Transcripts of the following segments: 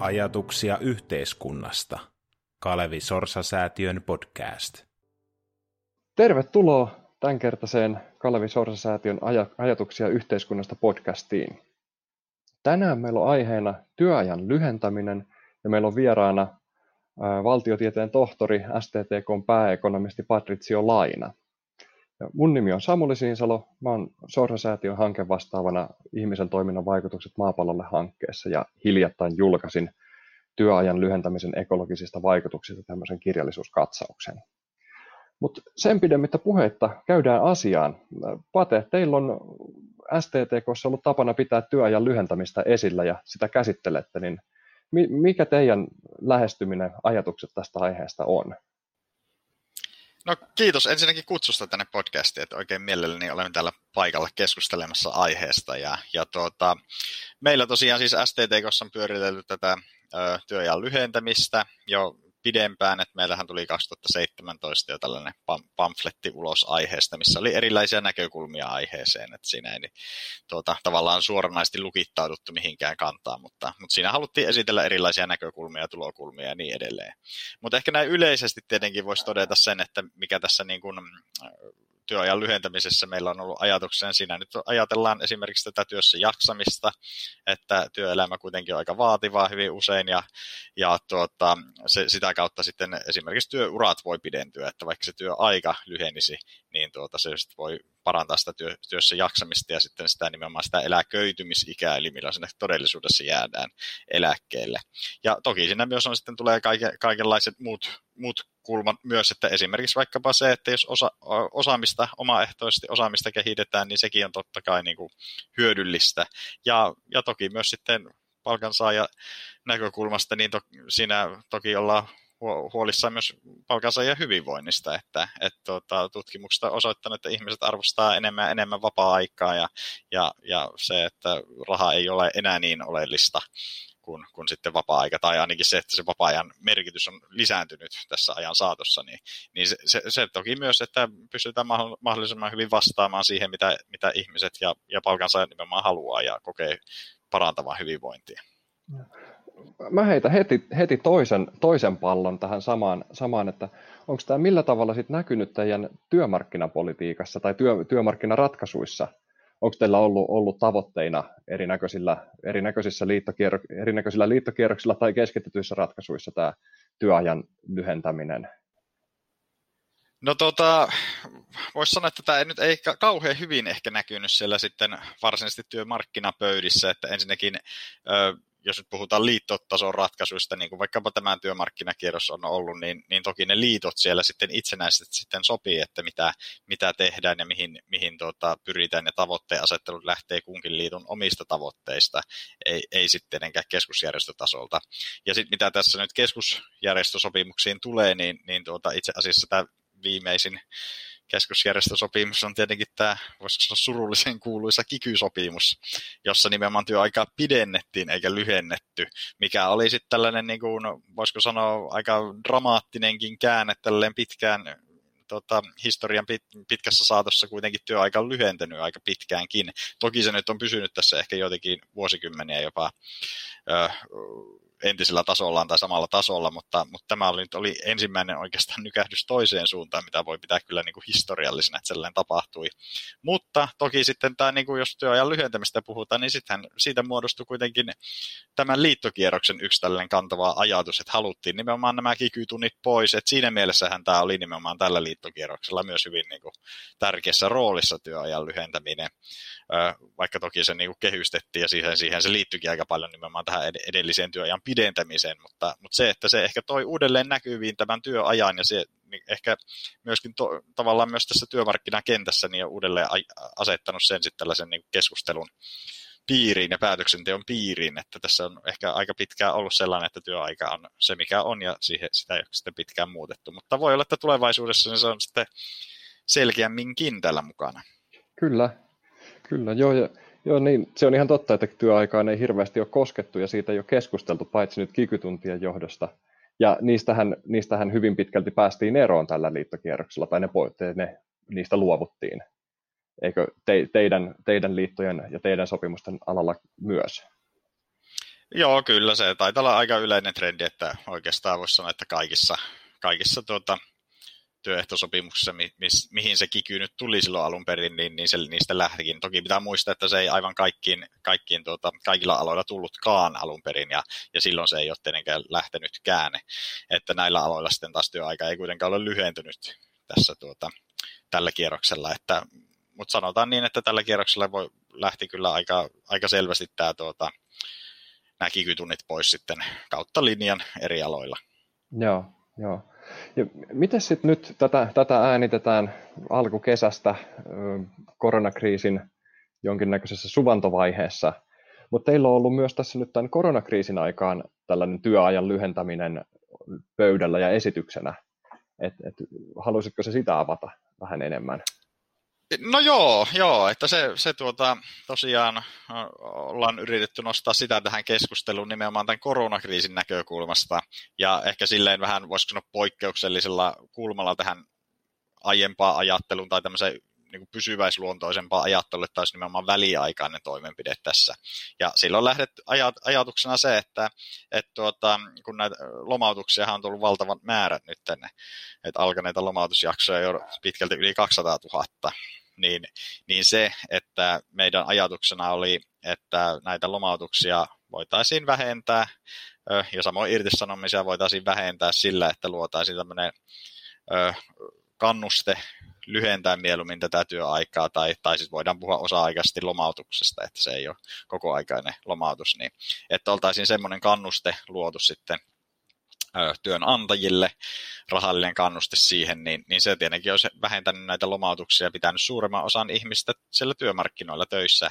Ajatuksia yhteiskunnasta. Kalevi Sorsa-säätiön podcast. Tervetuloa tämänkertaiseen Kalevi Sorsa-säätiön aj- Ajatuksia yhteiskunnasta podcastiin. Tänään meillä on aiheena työajan lyhentäminen ja meillä on vieraana valtiotieteen tohtori, STTK pääekonomisti Patricio Laina. Ja mun nimi on Samuli Siinsalo, mä oon Sorsa-säätiön hanke vastaavana ihmisen toiminnan vaikutukset maapallolle hankkeessa ja hiljattain julkaisin työajan lyhentämisen ekologisista vaikutuksista tämmöisen kirjallisuuskatsauksen. Mutta sen pidemmittä puheitta käydään asiaan. Pate, teillä on STTKssa ollut tapana pitää työajan lyhentämistä esillä ja sitä käsittelette, niin mikä teidän lähestyminen, ajatukset tästä aiheesta on? No kiitos ensinnäkin kutsusta tänne podcastiin, että oikein mielelläni olemme täällä paikalla keskustelemassa aiheesta. Ja, ja tuota, meillä tosiaan siis STTKssa on pyöritelty tätä ö, työajan lyhentämistä jo pidempään, että meillähän tuli 2017 jo tällainen pamfletti ulos aiheesta, missä oli erilaisia näkökulmia aiheeseen, että siinä ei niin, tuota, tavallaan suoranaisesti lukittauduttu mihinkään kantaa, mutta, mutta siinä haluttiin esitellä erilaisia näkökulmia, tulokulmia ja niin edelleen. Mutta ehkä näin yleisesti tietenkin voisi todeta sen, että mikä tässä niin kuin, työajan lyhentämisessä meillä on ollut ajatuksena siinä. Nyt ajatellaan esimerkiksi tätä työssä jaksamista, että työelämä kuitenkin on aika vaativaa hyvin usein ja, ja tuota, se, sitä kautta sitten esimerkiksi työurat voi pidentyä, että vaikka se työaika lyhenisi, niin tuota, se voi parantaa sitä työ, työssä jaksamista ja sitten sitä nimenomaan sitä eläköitymisikää, eli milloin sinne todellisuudessa jäädään eläkkeelle. Ja toki siinä myös on sitten tulee kaiken, kaikenlaiset muut, muut kulmat myös, että esimerkiksi vaikkapa se, että jos osa, osaamista, omaehtoisesti osaamista kehitetään, niin sekin on totta kai niin kuin hyödyllistä. Ja, ja toki myös sitten palkansaaja näkökulmasta, niin to, siinä toki ollaan huolissaan myös palkansaajan hyvinvoinnista, että et, tuota, tutkimukset on osoittanut, että ihmiset arvostaa enemmän ja enemmän vapaa-aikaa ja, ja, ja se, että raha ei ole enää niin oleellista kuin, kuin sitten vapaa-aika, tai ainakin se, että se vapaa-ajan merkitys on lisääntynyt tässä ajan saatossa, niin, niin se, se, se toki myös, että pystytään mahdollisimman hyvin vastaamaan siihen, mitä, mitä ihmiset ja, ja palkansaajat nimenomaan haluaa ja kokee parantavan hyvinvointia. Mä heitän heti, heti toisen, toisen pallon tähän samaan, samaan että onko tämä millä tavalla sit näkynyt teidän työmarkkinapolitiikassa tai työ, työmarkkinaratkaisuissa onko teillä ollut, ollut tavoitteina erinäköisillä, erinäköisissä, liittokierro, erinäköisillä liittokierroksilla tai keskitetyissä ratkaisuissa tämä työajan lyhentäminen? No tota, voisi sanoa, että tämä nyt ei kauhean hyvin ehkä näkynyt siellä sitten varsinaisesti työmarkkinapöydissä, että ensinnäkin jos nyt puhutaan liittotason ratkaisuista, niin kuin vaikkapa tämän työmarkkinakierros on ollut, niin, niin toki ne liitot siellä sitten itsenäisesti sitten sopii, että mitä, mitä tehdään ja mihin, mihin tuota, pyritään ja tavoitteen asettelut lähtee kunkin liiton omista tavoitteista, ei, ei sitten enkään keskusjärjestötasolta. Ja sitten mitä tässä nyt keskusjärjestösopimuksiin tulee, niin, niin tuota, itse asiassa tämä viimeisin keskusjärjestösopimus on tietenkin tämä, voisiko sanoa surullisen kuuluisa kikysopimus, jossa nimenomaan työaikaa pidennettiin eikä lyhennetty, mikä oli sitten tällainen, niin kuin, voisiko sanoa, aika dramaattinenkin käänne tälleen pitkään tota, historian pit, pitkässä saatossa kuitenkin työaika on lyhentänyt aika pitkäänkin. Toki se nyt on pysynyt tässä ehkä jotenkin vuosikymmeniä jopa ö, entisellä tasollaan tai samalla tasolla, mutta, mutta tämä oli, oli ensimmäinen oikeastaan nykähdys toiseen suuntaan, mitä voi pitää kyllä niin kuin historiallisena, että sellainen tapahtui. Mutta toki sitten tämä, niin kuin jos työajan lyhentämistä puhutaan, niin sitten siitä muodostui kuitenkin tämän liittokierroksen yksi tällainen kantava ajatus, että haluttiin nimenomaan nämä kikytunnit pois, että siinä mielessähän tämä oli nimenomaan tällä liittokierroksella myös hyvin niin kuin tärkeässä roolissa työajan lyhentäminen, vaikka toki se niin kuin kehystettiin ja siihen, siihen se liittyikin aika paljon nimenomaan tähän edelliseen työajan pidentämiseen, mutta, mutta se, että se ehkä toi uudelleen näkyviin tämän työajan ja se niin ehkä myöskin to, tavallaan myös tässä työmarkkinakentässä niin on uudelleen asettanut sen sitten tällaisen niin keskustelun piiriin ja päätöksenteon piiriin, että tässä on ehkä aika pitkään ollut sellainen, että työaika on se mikä on ja siihen, sitä ei ole sitten pitkään muutettu, mutta voi olla, että tulevaisuudessa se on sitten selkeämminkin tällä mukana. Kyllä, kyllä, joo, ja Joo, niin se on ihan totta, että työaikaan ei hirveästi ole koskettu ja siitä ei ole keskusteltu, paitsi nyt kikytuntien johdosta. Ja niistähän, niistähän hyvin pitkälti päästiin eroon tällä liittokierroksella, tai ne, ne niistä luovuttiin. Eikö te, teidän, teidän liittojen ja teidän sopimusten alalla myös? Joo, kyllä se taitaa olla aika yleinen trendi, että oikeastaan voisi sanoa, että kaikissa, kaikissa tuota, työehtosopimuksissa, mi, mis, mihin se kiky nyt tuli silloin alun perin, niin, niin se niistä lähtikin. Toki pitää muistaa, että se ei aivan kaikkiin, kaikkiin tuota, kaikilla aloilla tullutkaan alun perin, ja, ja silloin se ei ole tietenkään lähtenytkään. Että näillä aloilla sitten taas työaika ei kuitenkaan ole lyhentynyt tässä tuota, tällä kierroksella, että mutta sanotaan niin, että tällä kierroksella voi, lähti kyllä aika, aika selvästi tämä tuota, nämä kikytunnit pois sitten kautta linjan eri aloilla. Joo, joo. Ja miten sitten nyt tätä, tätä äänitetään alkukesästä koronakriisin jonkinnäköisessä suvantovaiheessa, mutta teillä on ollut myös tässä nyt tämän koronakriisin aikaan tällainen työajan lyhentäminen pöydällä ja esityksenä. Et, et, haluaisitko se sitä avata vähän enemmän? No joo, joo että se, se tuota, tosiaan ollaan yritetty nostaa sitä tähän keskusteluun nimenomaan tämän koronakriisin näkökulmasta ja ehkä silleen vähän, voisiko sanoa poikkeuksellisella kulmalla tähän aiempaan ajatteluun tai tämmöiseen niin kuin pysyväisluontoisempaa ajattelua, että olisi nimenomaan väliaikainen toimenpide tässä. Ja silloin lähdet ajat, ajatuksena se, että, että tuota, kun näitä lomautuksia on tullut valtavat määrät nyt, että alkaneita lomautusjaksoja jo pitkälti yli 200 000, niin, niin se, että meidän ajatuksena oli, että näitä lomautuksia voitaisiin vähentää ja samoin irtisanomisia voitaisiin vähentää sillä, että luotaisiin tämmöinen kannuste lyhentää mieluummin tätä työaikaa, tai, tai siis voidaan puhua osa-aikaisesti lomautuksesta, että se ei ole kokoaikainen lomautus, niin että oltaisiin semmoinen kannuste luotu sitten työnantajille rahallinen kannuste siihen, niin, niin se tietenkin olisi vähentänyt näitä lomautuksia ja pitänyt suuremman osan ihmistä siellä työmarkkinoilla töissä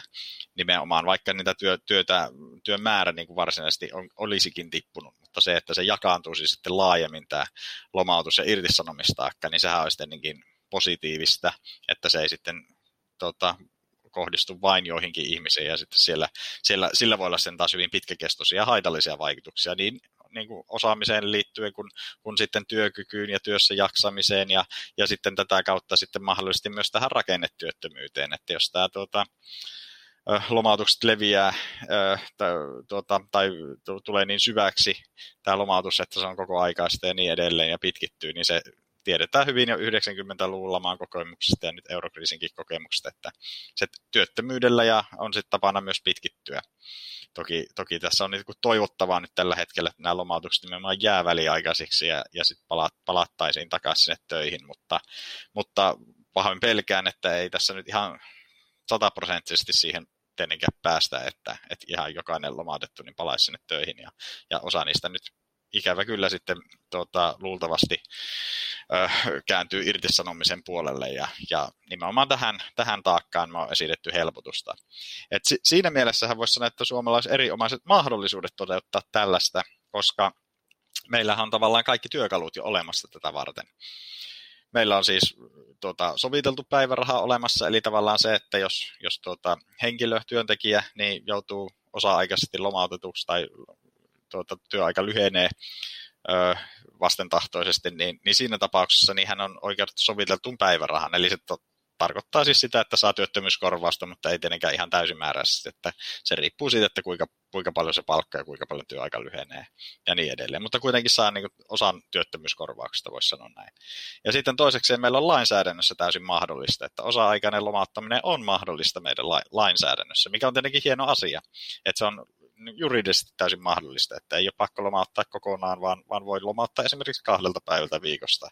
nimenomaan, vaikka niitä työ, työtä, työn määrä niin kuin varsinaisesti on, olisikin tippunut, mutta se, että se jakaantuisi sitten laajemmin tämä lomautus- ja irtisanomistaakka, niin sehän olisi tietenkin positiivista, että se ei sitten tota, kohdistu vain joihinkin ihmisiin ja sitten siellä, siellä, sillä voi olla sen taas hyvin pitkäkestoisia haitallisia vaikutuksia niin niin kuin osaamiseen liittyen kuin, kuin sitten työkykyyn ja työssä jaksamiseen ja, ja sitten tätä kautta sitten mahdollisesti myös tähän rakennetyöttömyyteen, että jos tämä tuota, lomautukset leviää tuota, tai tulee niin syväksi tämä lomautus, että se on koko aikaista ja niin edelleen ja pitkittyy, niin se tiedetään hyvin jo 90-luvun lamaan kokemuksesta ja nyt eurokriisinkin kokemuksesta, että se työttömyydellä ja on sitten tapana myös pitkittyä. Toki, toki tässä on niin toivottavaa nyt tällä hetkellä, että nämä lomautukset nimenomaan jää väliaikaisiksi ja, ja sitten pala, palattaisiin takaisin sinne töihin, mutta, mutta pahoin pelkään, että ei tässä nyt ihan sataprosenttisesti siihen tietenkään päästä, että, että ihan jokainen lomautettu niin palaisi sinne töihin ja, ja osa niistä nyt ikävä kyllä sitten tuota, luultavasti ö, kääntyy irtisanomisen puolelle ja, ja nimenomaan tähän, tähän taakkaan on esitetty helpotusta. Et si, siinä mielessähän voisi sanoa, että suomalaiset eriomaiset mahdollisuudet toteuttaa tällaista, koska meillähän on tavallaan kaikki työkalut jo olemassa tätä varten. Meillä on siis tuota, soviteltu päiväraha olemassa, eli tavallaan se, että jos, jos tuota, henkilö, työntekijä, niin joutuu osa-aikaisesti lomautetuksi tai tuota, työaika lyhenee ö, vastentahtoisesti, niin, niin siinä tapauksessa niin hän on oikeutettu soviteltuun päivärahan. Eli se to, tarkoittaa siis sitä, että saa työttömyyskorvausta, mutta ei tietenkään ihan täysimääräisesti, että se riippuu siitä, että kuinka, kuinka paljon se palkka ja kuinka paljon työaika lyhenee ja niin edelleen. Mutta kuitenkin saa niin kuin, osan työttömyyskorvauksesta, voisi sanoa näin. Ja sitten toiseksi meillä on lainsäädännössä täysin mahdollista, että osa-aikainen lomauttaminen on mahdollista meidän la- lainsäädännössä, mikä on tietenkin hieno asia. Että se on juridisesti täysin mahdollista, että ei ole pakko lomauttaa kokonaan, vaan, vaan voi lomauttaa esimerkiksi kahdelta päivältä viikosta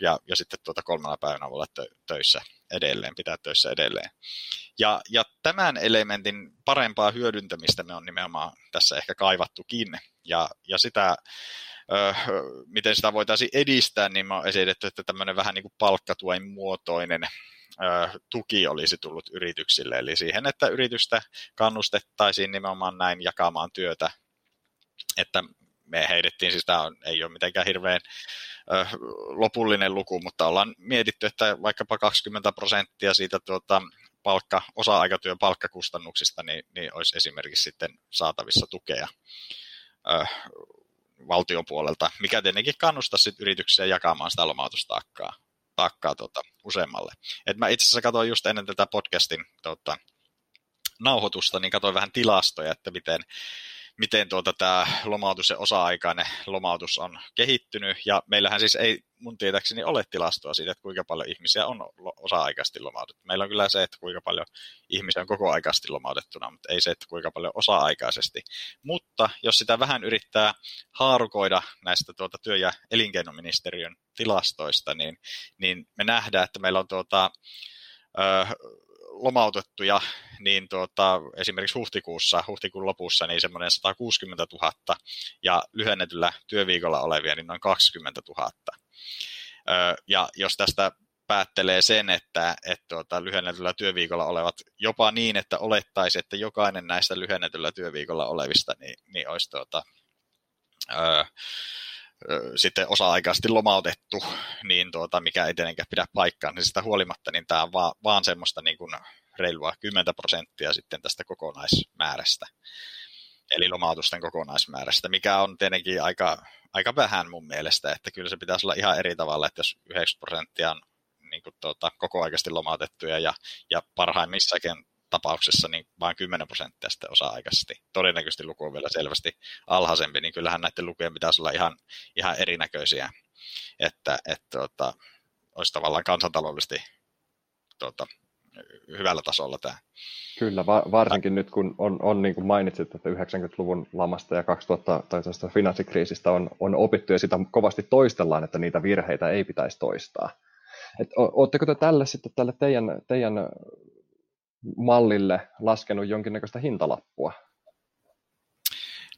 ja, ja sitten tuota kolmella päivänä olla töissä edelleen, pitää töissä edelleen. Ja, ja tämän elementin parempaa hyödyntämistä me on nimenomaan tässä ehkä kaivattukin, ja, ja sitä, miten sitä voitaisiin edistää, niin me on esitetty, että tämmöinen vähän niin kuin palkkatuen muotoinen tuki olisi tullut yrityksille, eli siihen, että yritystä kannustettaisiin nimenomaan näin jakamaan työtä, että me heidettiin, siis tämä on, ei ole mitenkään hirveän ö, lopullinen luku, mutta ollaan mietitty, että vaikkapa 20 prosenttia siitä tuota, palkka, osa-aikatyön palkkakustannuksista, niin, niin olisi esimerkiksi sitten saatavissa tukea ö, valtion puolelta, mikä tietenkin kannustaisi yrityksiä jakamaan sitä lomautustaakkaa taakkaa tuota, useammalle. Et mä itse asiassa katsoin just ennen tätä podcastin tuota, nauhoitusta, niin katsoin vähän tilastoja, että miten, miten tuota tämä lomautus ja osa-aikainen lomautus on kehittynyt. Ja meillähän siis ei mun tietääkseni ole tilastoa siitä, että kuinka paljon ihmisiä on osa-aikaisesti lomautettu. Meillä on kyllä se, että kuinka paljon ihmisiä on koko aikaisesti lomautettuna, mutta ei se, että kuinka paljon osa-aikaisesti. Mutta jos sitä vähän yrittää haarukoida näistä tuota työ- ja elinkeinoministeriön tilastoista, niin, niin me nähdään, että meillä on tuota, lomautettuja, niin tuota, esimerkiksi huhtikuussa, huhtikuun lopussa, niin semmoinen 160 000 ja lyhennetyllä työviikolla olevia, niin noin 20 000. Ja jos tästä päättelee sen, että, että tuota, lyhennetyllä työviikolla olevat jopa niin, että olettaisi, että jokainen näistä lyhennetyllä työviikolla olevista niin, niin olisi tuota, öö, sitten osa-aikaisesti lomautettu, niin tuota, mikä ei tietenkään pidä paikkaa, niin sitä huolimatta niin tämä on vaan, vaan semmoista niin kuin reilua 10 prosenttia sitten tästä kokonaismäärästä, eli lomautusten kokonaismäärästä, mikä on tietenkin aika, aika vähän mun mielestä, että kyllä se pitäisi olla ihan eri tavalla, että jos 9 prosenttia on niin kuin tuota, kokoaikaisesti lomautettuja ja, ja parhaimmissakin tapauksessa niin vain 10 prosenttia sitten osa-aikaisesti. Todennäköisesti luku on vielä selvästi alhaisempi, niin kyllähän näiden lukujen pitäisi olla ihan, ihan erinäköisiä, että, että tuota, olisi tavallaan kansantaloudellisesti tuota, hyvällä tasolla tämä. Kyllä, va- varsinkin nyt kun on, on niin kuin mainitsit, että 90-luvun lamasta ja 2000 tai finanssikriisistä on, on opittu ja sitä kovasti toistellaan, että niitä virheitä ei pitäisi toistaa. Oletteko te tälle sitten tälle teidän, teidän mallille laskenut jonkinnäköistä hintalappua?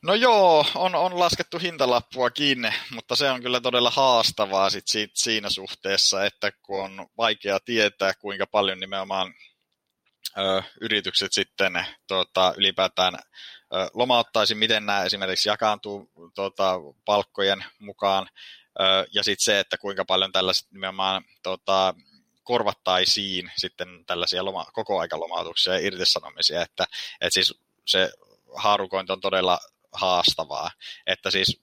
No joo, on, on laskettu hintalappuakin, mutta se on kyllä todella haastavaa sit siinä suhteessa, että kun on vaikea tietää, kuinka paljon nimenomaan ö, yritykset sitten tota, ylipäätään ö, lomauttaisi, miten nämä esimerkiksi jakaantuu tota, palkkojen mukaan, ö, ja sitten se, että kuinka paljon tällaiset nimenomaan tota, korvattaisiin sitten tällaisia loma, kokoaikalomautuksia ja irtisanomisia, että, että siis se haarukointi on todella haastavaa, että siis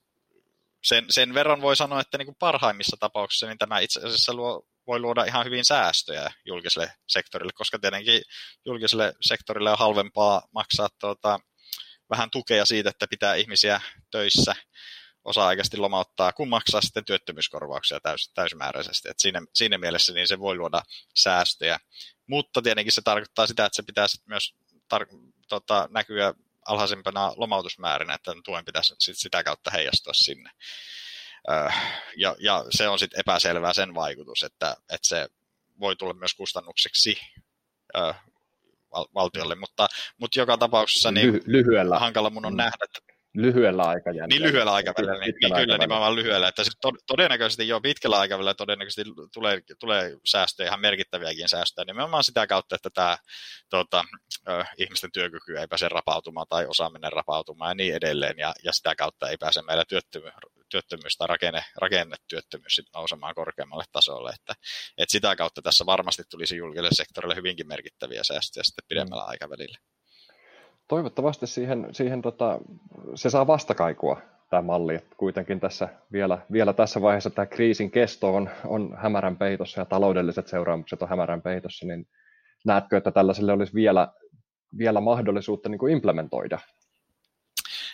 sen, sen verran voi sanoa, että niin kuin parhaimmissa tapauksissa niin tämä itse asiassa luo, voi luoda ihan hyvin säästöjä julkiselle sektorille, koska tietenkin julkiselle sektorille on halvempaa maksaa tuota, vähän tukea siitä, että pitää ihmisiä töissä osa-aikaisesti lomauttaa, kun maksaa sitten työttömyyskorvauksia täys, täysimääräisesti. Et siinä, siinä mielessä niin se voi luoda säästöjä. Mutta tietenkin se tarkoittaa sitä, että se pitää myös tar- tota, näkyä alhaisempana lomautusmäärinä, että tuen pitäisi sit sitä kautta heijastua sinne. Öö, ja, ja se on sitten epäselvää sen vaikutus, että, että se voi tulla myös kustannukseksi öö, valtiolle, mutta, mutta joka tapauksessa niin Lyhy- lyhyellä. hankala mun on nähdä, että lyhyellä aikajänteellä. Niin lyhyellä aikavälillä, niin, niin kyllä nimenomaan lyhyellä. Että siis todennäköisesti jo pitkällä aikavälillä todennäköisesti tulee, tulee säästöjä, ihan merkittäviäkin säästöjä, nimenomaan sitä kautta, että tämä tuota, ihmisten työkyky ei pääse rapautumaan tai osaaminen rapautumaan ja niin edelleen, ja, ja sitä kautta ei pääse meillä työttömyys, työttömyys tai rakenne, rakennetyöttömyys nousemaan korkeammalle tasolle, että, että sitä kautta tässä varmasti tulisi julkiselle sektorille hyvinkin merkittäviä säästöjä sitten pidemmällä aikavälillä toivottavasti siihen, siihen tota, se saa vastakaikua tämä malli. Että kuitenkin tässä vielä, vielä tässä vaiheessa tämä kriisin kesto on, on hämärän peitossa ja taloudelliset seuraamukset on hämärän peitossa, niin näetkö, että tällaiselle olisi vielä, vielä mahdollisuutta niin kuin implementoida?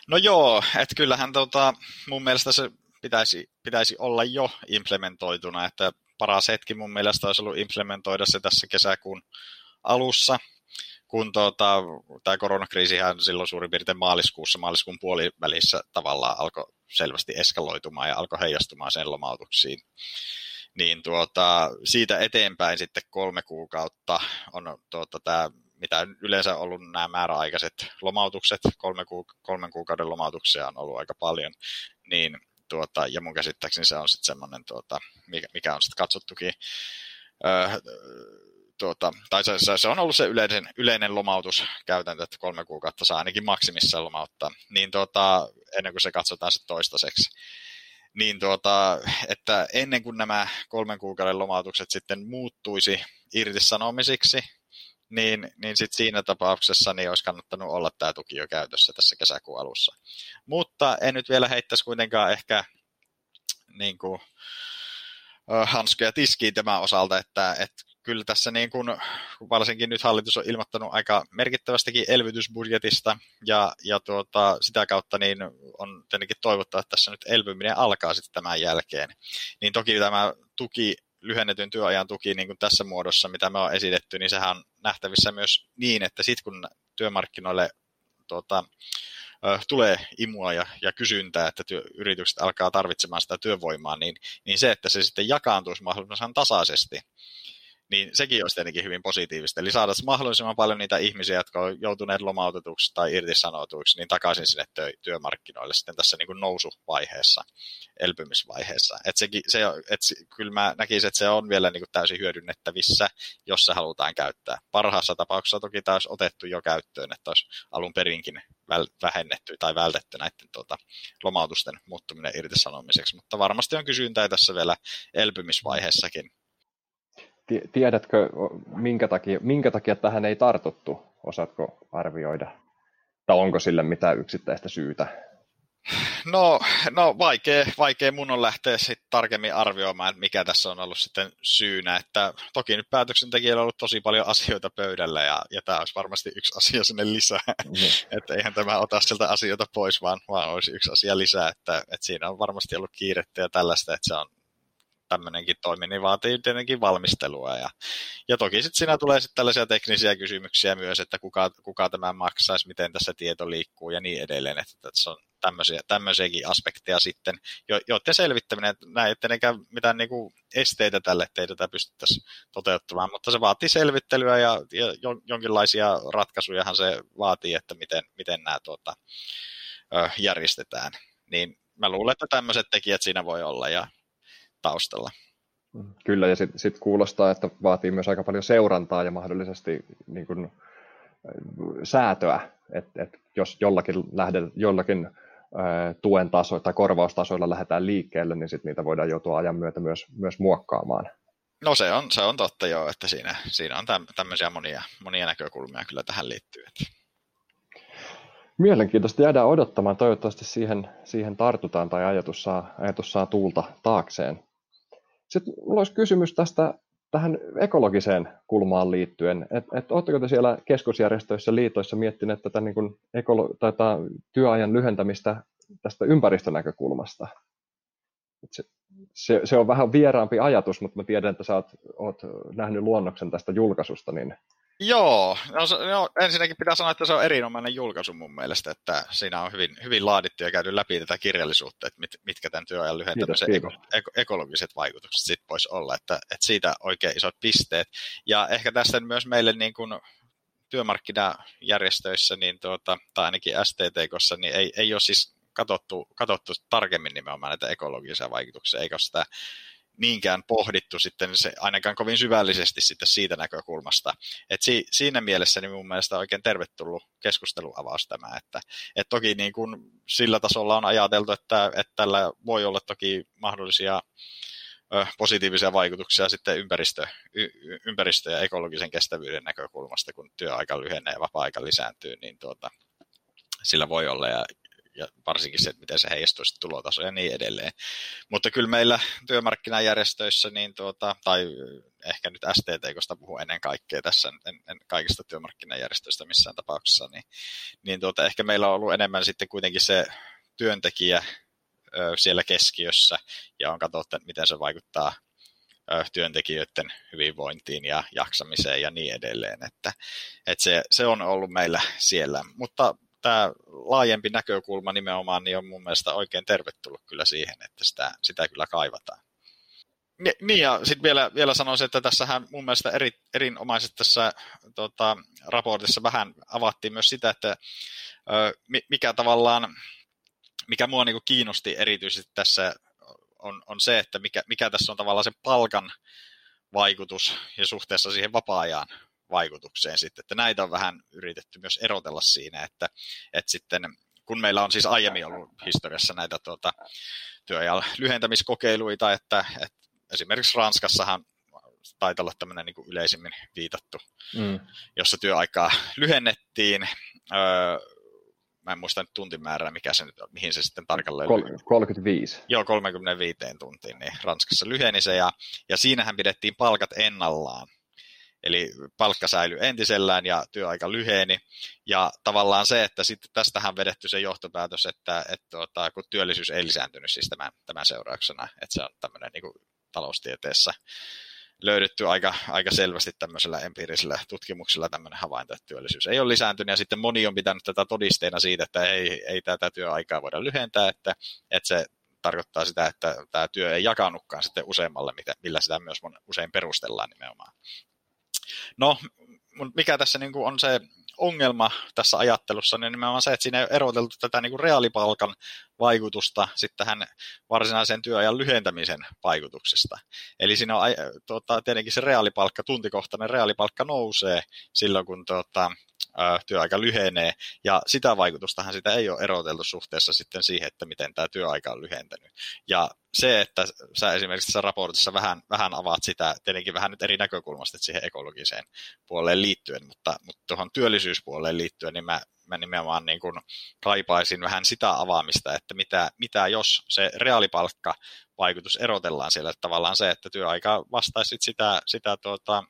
No joo, että kyllähän tota, mun mielestä se pitäisi, pitäisi olla jo implementoituna, että paras hetki mun mielestä olisi ollut implementoida se tässä kesäkuun alussa, kun tota, tämä koronakriisihän silloin suurin piirtein maaliskuussa, maaliskuun puolivälissä tavallaan alkoi selvästi eskaloitumaan ja alkoi heijastumaan sen lomautuksiin. Niin tuota, siitä eteenpäin sitten kolme kuukautta on tuota, tämä mitä yleensä on ollut nämä määräaikaiset lomautukset, kolme kuuk- kolmen kuukauden lomautuksia on ollut aika paljon, niin tuota, ja mun käsittääkseni se on sitten semmoinen, tuota, mikä, mikä on sitten katsottukin öö, tuota, tai se, se, on ollut se yleinen, yleinen lomautuskäytäntö, että kolme kuukautta saa ainakin maksimissa lomauttaa, niin tuota, ennen kuin se katsotaan sitten toistaiseksi. Niin tuota, että ennen kuin nämä kolmen kuukauden lomautukset sitten muuttuisi irtisanomisiksi, niin, niin sit siinä tapauksessa niin olisi kannattanut olla tämä tuki jo käytössä tässä kesäkuun alussa. Mutta en nyt vielä heittäisi kuitenkaan ehkä niin kuin, hanskuja tiskiin tämän osalta, että, että kyllä tässä niin kuin, varsinkin nyt hallitus on ilmoittanut aika merkittävästikin elvytysbudjetista ja, ja tuota, sitä kautta niin on tietenkin toivottava, että tässä nyt elpyminen alkaa sitten tämän jälkeen. Niin toki tämä tuki lyhennetyn työajan tuki niin kuin tässä muodossa, mitä me on esitetty, niin sehän on nähtävissä myös niin, että sitten kun työmarkkinoille tuota, tulee imua ja, ja kysyntää, että työ, yritykset alkaa tarvitsemaan sitä työvoimaa, niin, niin se, että se sitten jakaantuisi mahdollisimman tasaisesti, niin sekin olisi tietenkin hyvin positiivista. Eli saada mahdollisimman paljon niitä ihmisiä, jotka on joutuneet lomautetuksi tai irtisanotuiksi, niin takaisin sinne tö- työmarkkinoille sitten tässä niin kuin nousuvaiheessa, elpymisvaiheessa. Et sekin, se, et, kyllä mä näkisin, että se on vielä niin kuin täysin hyödynnettävissä, jos se halutaan käyttää. Parhaassa tapauksessa toki taas otettu jo käyttöön, että olisi alun perinkin vähennetty tai vältetty näiden tuota, lomautusten muuttuminen irtisanomiseksi, mutta varmasti on kysyntää tässä vielä elpymisvaiheessakin tiedätkö, minkä takia, minkä takia tähän ei tartuttu? Osaatko arvioida? Tai onko sille mitään yksittäistä syytä? No, no vaikea, vaikea mun on lähteä sit tarkemmin arvioimaan, mikä tässä on ollut sitten syynä. Että toki nyt päätöksentekijällä on ollut tosi paljon asioita pöydällä ja, ja tämä olisi varmasti yksi asia sinne lisää. Mm. että eihän tämä ota sieltä asioita pois, vaan, vaan olisi yksi asia lisää. Että, että siinä on varmasti ollut kiirettä ja tällaista, että se on tämmöinenkin toimi, niin vaatii tietenkin valmistelua. Ja, ja toki sitten siinä tulee sitten tällaisia teknisiä kysymyksiä myös, että kuka, kuka tämä maksaisi, miten tässä tieto liikkuu ja niin edelleen. Että tässä on tämmöisiä, tämmöisiäkin aspekteja sitten, jo, joiden selvittäminen, näin, ettei mitään kuin esteitä tälle, ettei tätä pystyttäisi toteuttamaan, mutta se vaatii selvittelyä ja, ja jonkinlaisia ratkaisujahan se vaatii, että miten, miten nämä tuota, järjestetään. Niin mä luulen, että tämmöiset tekijät siinä voi olla ja taustalla. Kyllä, ja sitten sit kuulostaa, että vaatii myös aika paljon seurantaa ja mahdollisesti niin kuin, säätöä, että et jos jollakin, lähde, jollakin ää, tuen taso tai korvaustasoilla lähdetään liikkeelle, niin sitten niitä voidaan joutua ajan myötä myös, myös muokkaamaan. No se on, se on totta joo, että siinä, siinä on tämmöisiä monia, monia näkökulmia kyllä tähän liittyy. Mielenkiintoista jäädään odottamaan. Toivottavasti siihen, siihen tartutaan tai ajatus saa, ajatus saa tuulta taakseen. Sitten minulla olisi kysymys tästä tähän ekologiseen kulmaan liittyen. Et, et, oletteko te siellä keskusjärjestöissä, liitoissa miettineet tätä, niin kuin ekolo- tätä työajan lyhentämistä tästä ympäristönäkökulmasta? Et se, se, se on vähän vieraampi ajatus, mutta mä tiedän, että sä oot, oot nähnyt luonnoksen tästä julkaisusta, niin Joo, no, se, no, ensinnäkin pitää sanoa, että se on erinomainen julkaisu mun mielestä, että siinä on hyvin, hyvin laadittu ja käyty läpi tätä kirjallisuutta, että mit, mitkä tämän työajan lyhentämisen kiitos. Eko, ekologiset vaikutukset sit voisi olla, että, että siitä oikein isot pisteet. Ja ehkä tästä myös meille niin kuin työmarkkinajärjestöissä, niin tuota, tai ainakin STTKssa, niin ei, ei ole siis katsottu, katsottu tarkemmin nimenomaan näitä ekologisia vaikutuksia, eikä sitä niinkään pohdittu sitten se, ainakaan kovin syvällisesti sitten siitä näkökulmasta. Et si, siinä mielessä niin mun mielestä oikein tervetullut keskusteluavaus tämä, että et toki niin kun sillä tasolla on ajateltu, että, että tällä voi olla toki mahdollisia ö, positiivisia vaikutuksia sitten ympäristö, y, ympäristö- ja ekologisen kestävyyden näkökulmasta, kun työaika lyhenee ja vapaa-aika lisääntyy, niin tuota, sillä voi olla. Ja ja varsinkin se, miten se heijastuisi tulotaso ja niin edelleen. Mutta kyllä meillä työmarkkinajärjestöissä, niin tuota, tai ehkä nyt STT-kosta puhuu ennen kaikkea tässä, en, en kaikista työmarkkinajärjestöistä missään tapauksessa, niin, niin tuota, ehkä meillä on ollut enemmän sitten kuitenkin se työntekijä ö, siellä keskiössä, ja on katsottu, että miten se vaikuttaa työntekijöiden hyvinvointiin ja jaksamiseen ja niin edelleen. Että, että se, se on ollut meillä siellä. Mutta tämä laajempi näkökulma nimenomaan niin on mun mielestä oikein tervetullut kyllä siihen, että sitä, sitä kyllä kaivataan. Niin ja sitten vielä, vielä sanoisin, että tässähän mun mielestä eri, erinomaisesti tässä tota, raportissa vähän avattiin myös sitä, että ö, mikä tavallaan, mikä mua niin kiinnosti erityisesti tässä on, on se, että mikä, mikä tässä on tavallaan se palkan vaikutus ja suhteessa siihen vapaa-ajan vaikutukseen sitten, että näitä on vähän yritetty myös erotella siinä, että, että sitten kun meillä on siis aiemmin ollut historiassa näitä tuota, työajan lyhentämiskokeiluita, että, että esimerkiksi Ranskassahan taitaa olla tämmöinen niin kuin yleisimmin viitattu, mm. jossa työaikaa lyhennettiin. Öö, mä en muista nyt tuntimäärää, mikä se nyt, mihin se sitten tarkalleen... Kol- 35. Joo, 35 tuntiin, niin Ranskassa lyheni se, ja, ja siinähän pidettiin palkat ennallaan Eli palkka säilyi entisellään ja työaika lyheni. Ja tavallaan se, että sitten tästähän vedetty se johtopäätös, että, että tuota, kun työllisyys ei lisääntynyt siis tämän, tämän seurauksena, että se on tämmöinen niin kuin taloustieteessä löydetty aika, aika selvästi tämmöisellä empiirisellä tutkimuksella tämmöinen havainto, että työllisyys ei ole lisääntynyt, ja sitten moni on pitänyt tätä todisteena siitä, että ei, ei tätä työaikaa voida lyhentää, että, että se tarkoittaa sitä, että tämä työ ei jakanutkaan sitten useammalle, millä sitä myös usein perustellaan nimenomaan. No, mikä tässä niin kuin on se ongelma tässä ajattelussa, niin nimenomaan se, että siinä ei ole eroteltu tätä niin kuin reaalipalkan vaikutusta sitten tähän varsinaisen työajan lyhentämisen vaikutuksesta. Eli siinä on tuota, tietenkin se reaalipalkka, tuntikohtainen reaalipalkka nousee silloin, kun tuota, työaika lyhenee, ja sitä vaikutustahan sitä ei ole eroteltu suhteessa sitten siihen, että miten tämä työaika on lyhentänyt. Ja se, että sä esimerkiksi tässä raportissa vähän, vähän avaat sitä, tietenkin vähän nyt eri näkökulmasta siihen ekologiseen puoleen liittyen, mutta, mutta tuohon työllisyyspuoleen liittyen, niin mä, mä nimenomaan niin kuin kaipaisin vähän sitä avaamista, että mitä, mitä jos se reaalipalkka vaikutus erotellaan siellä, että tavallaan se, että työaika vastaisi sitä, sitä tuota,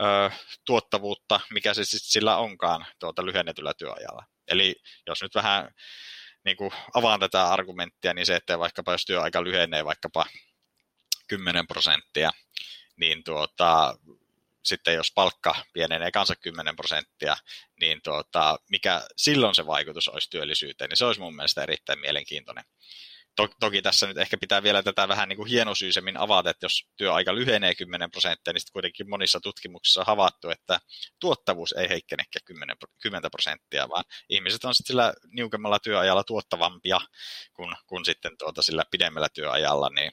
ö, tuottavuutta, mikä se sitten sillä onkaan tuota lyhennetyllä työajalla. Eli jos nyt vähän niin kuin avaan tätä argumenttia, niin se, että vaikkapa jos työaika lyhenee vaikkapa 10 prosenttia, niin tuota, sitten jos palkka pienenee kanssa 10 prosenttia, niin tuota, mikä silloin se vaikutus olisi työllisyyteen, niin se olisi mun mielestä erittäin mielenkiintoinen to, toki tässä nyt ehkä pitää vielä tätä vähän niin kuin hienosyisemmin avata, että jos työaika lyhenee 10 prosenttia, niin sitten kuitenkin monissa tutkimuksissa on havaittu, että tuottavuus ei heikkene 10, 10 prosenttia, vaan ihmiset on sitten sillä niukemmalla työajalla tuottavampia kuin, kuin sitten tuota sillä pidemmällä työajalla, niin,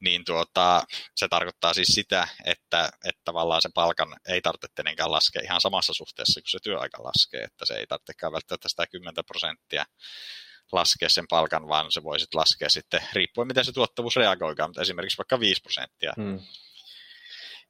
niin tuota, se tarkoittaa siis sitä, että, että tavallaan se palkan ei tarvitse tietenkään laskea ihan samassa suhteessa kuin se työaika laskee, että se ei tarvitsekaan välttämättä sitä 10 prosenttia laskea sen palkan, vaan se voi sitten laskea sitten, riippuen miten se tuottavuus reagoikaan, mutta esimerkiksi vaikka 5 prosenttia. Hmm.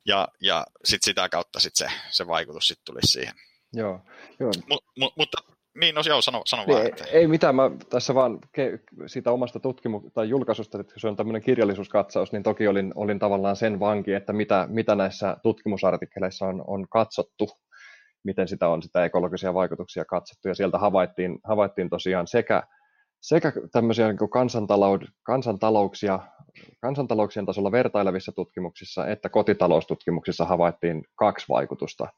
Ja, ja sitten sitä kautta sit se, se vaikutus sitten tulisi siihen. Joo. joo. Mut, mu, mutta niin, no joo, sano, sano vaan. Ei, että... ei mitään, mä tässä vaan ke- siitä omasta tutkimu- tai julkaisusta, että se on tämmöinen kirjallisuuskatsaus, niin toki olin, olin tavallaan sen vanki, että mitä, mitä näissä tutkimusartikkeleissa on, on katsottu, miten sitä on sitä ekologisia vaikutuksia katsottu, ja sieltä havaittiin, havaittiin tosiaan sekä sekä tämmöisiä niin kansantalou- kansantalouksia, kansantalouksien tasolla vertailevissa tutkimuksissa että kotitaloustutkimuksissa havaittiin kaksi vaikutusta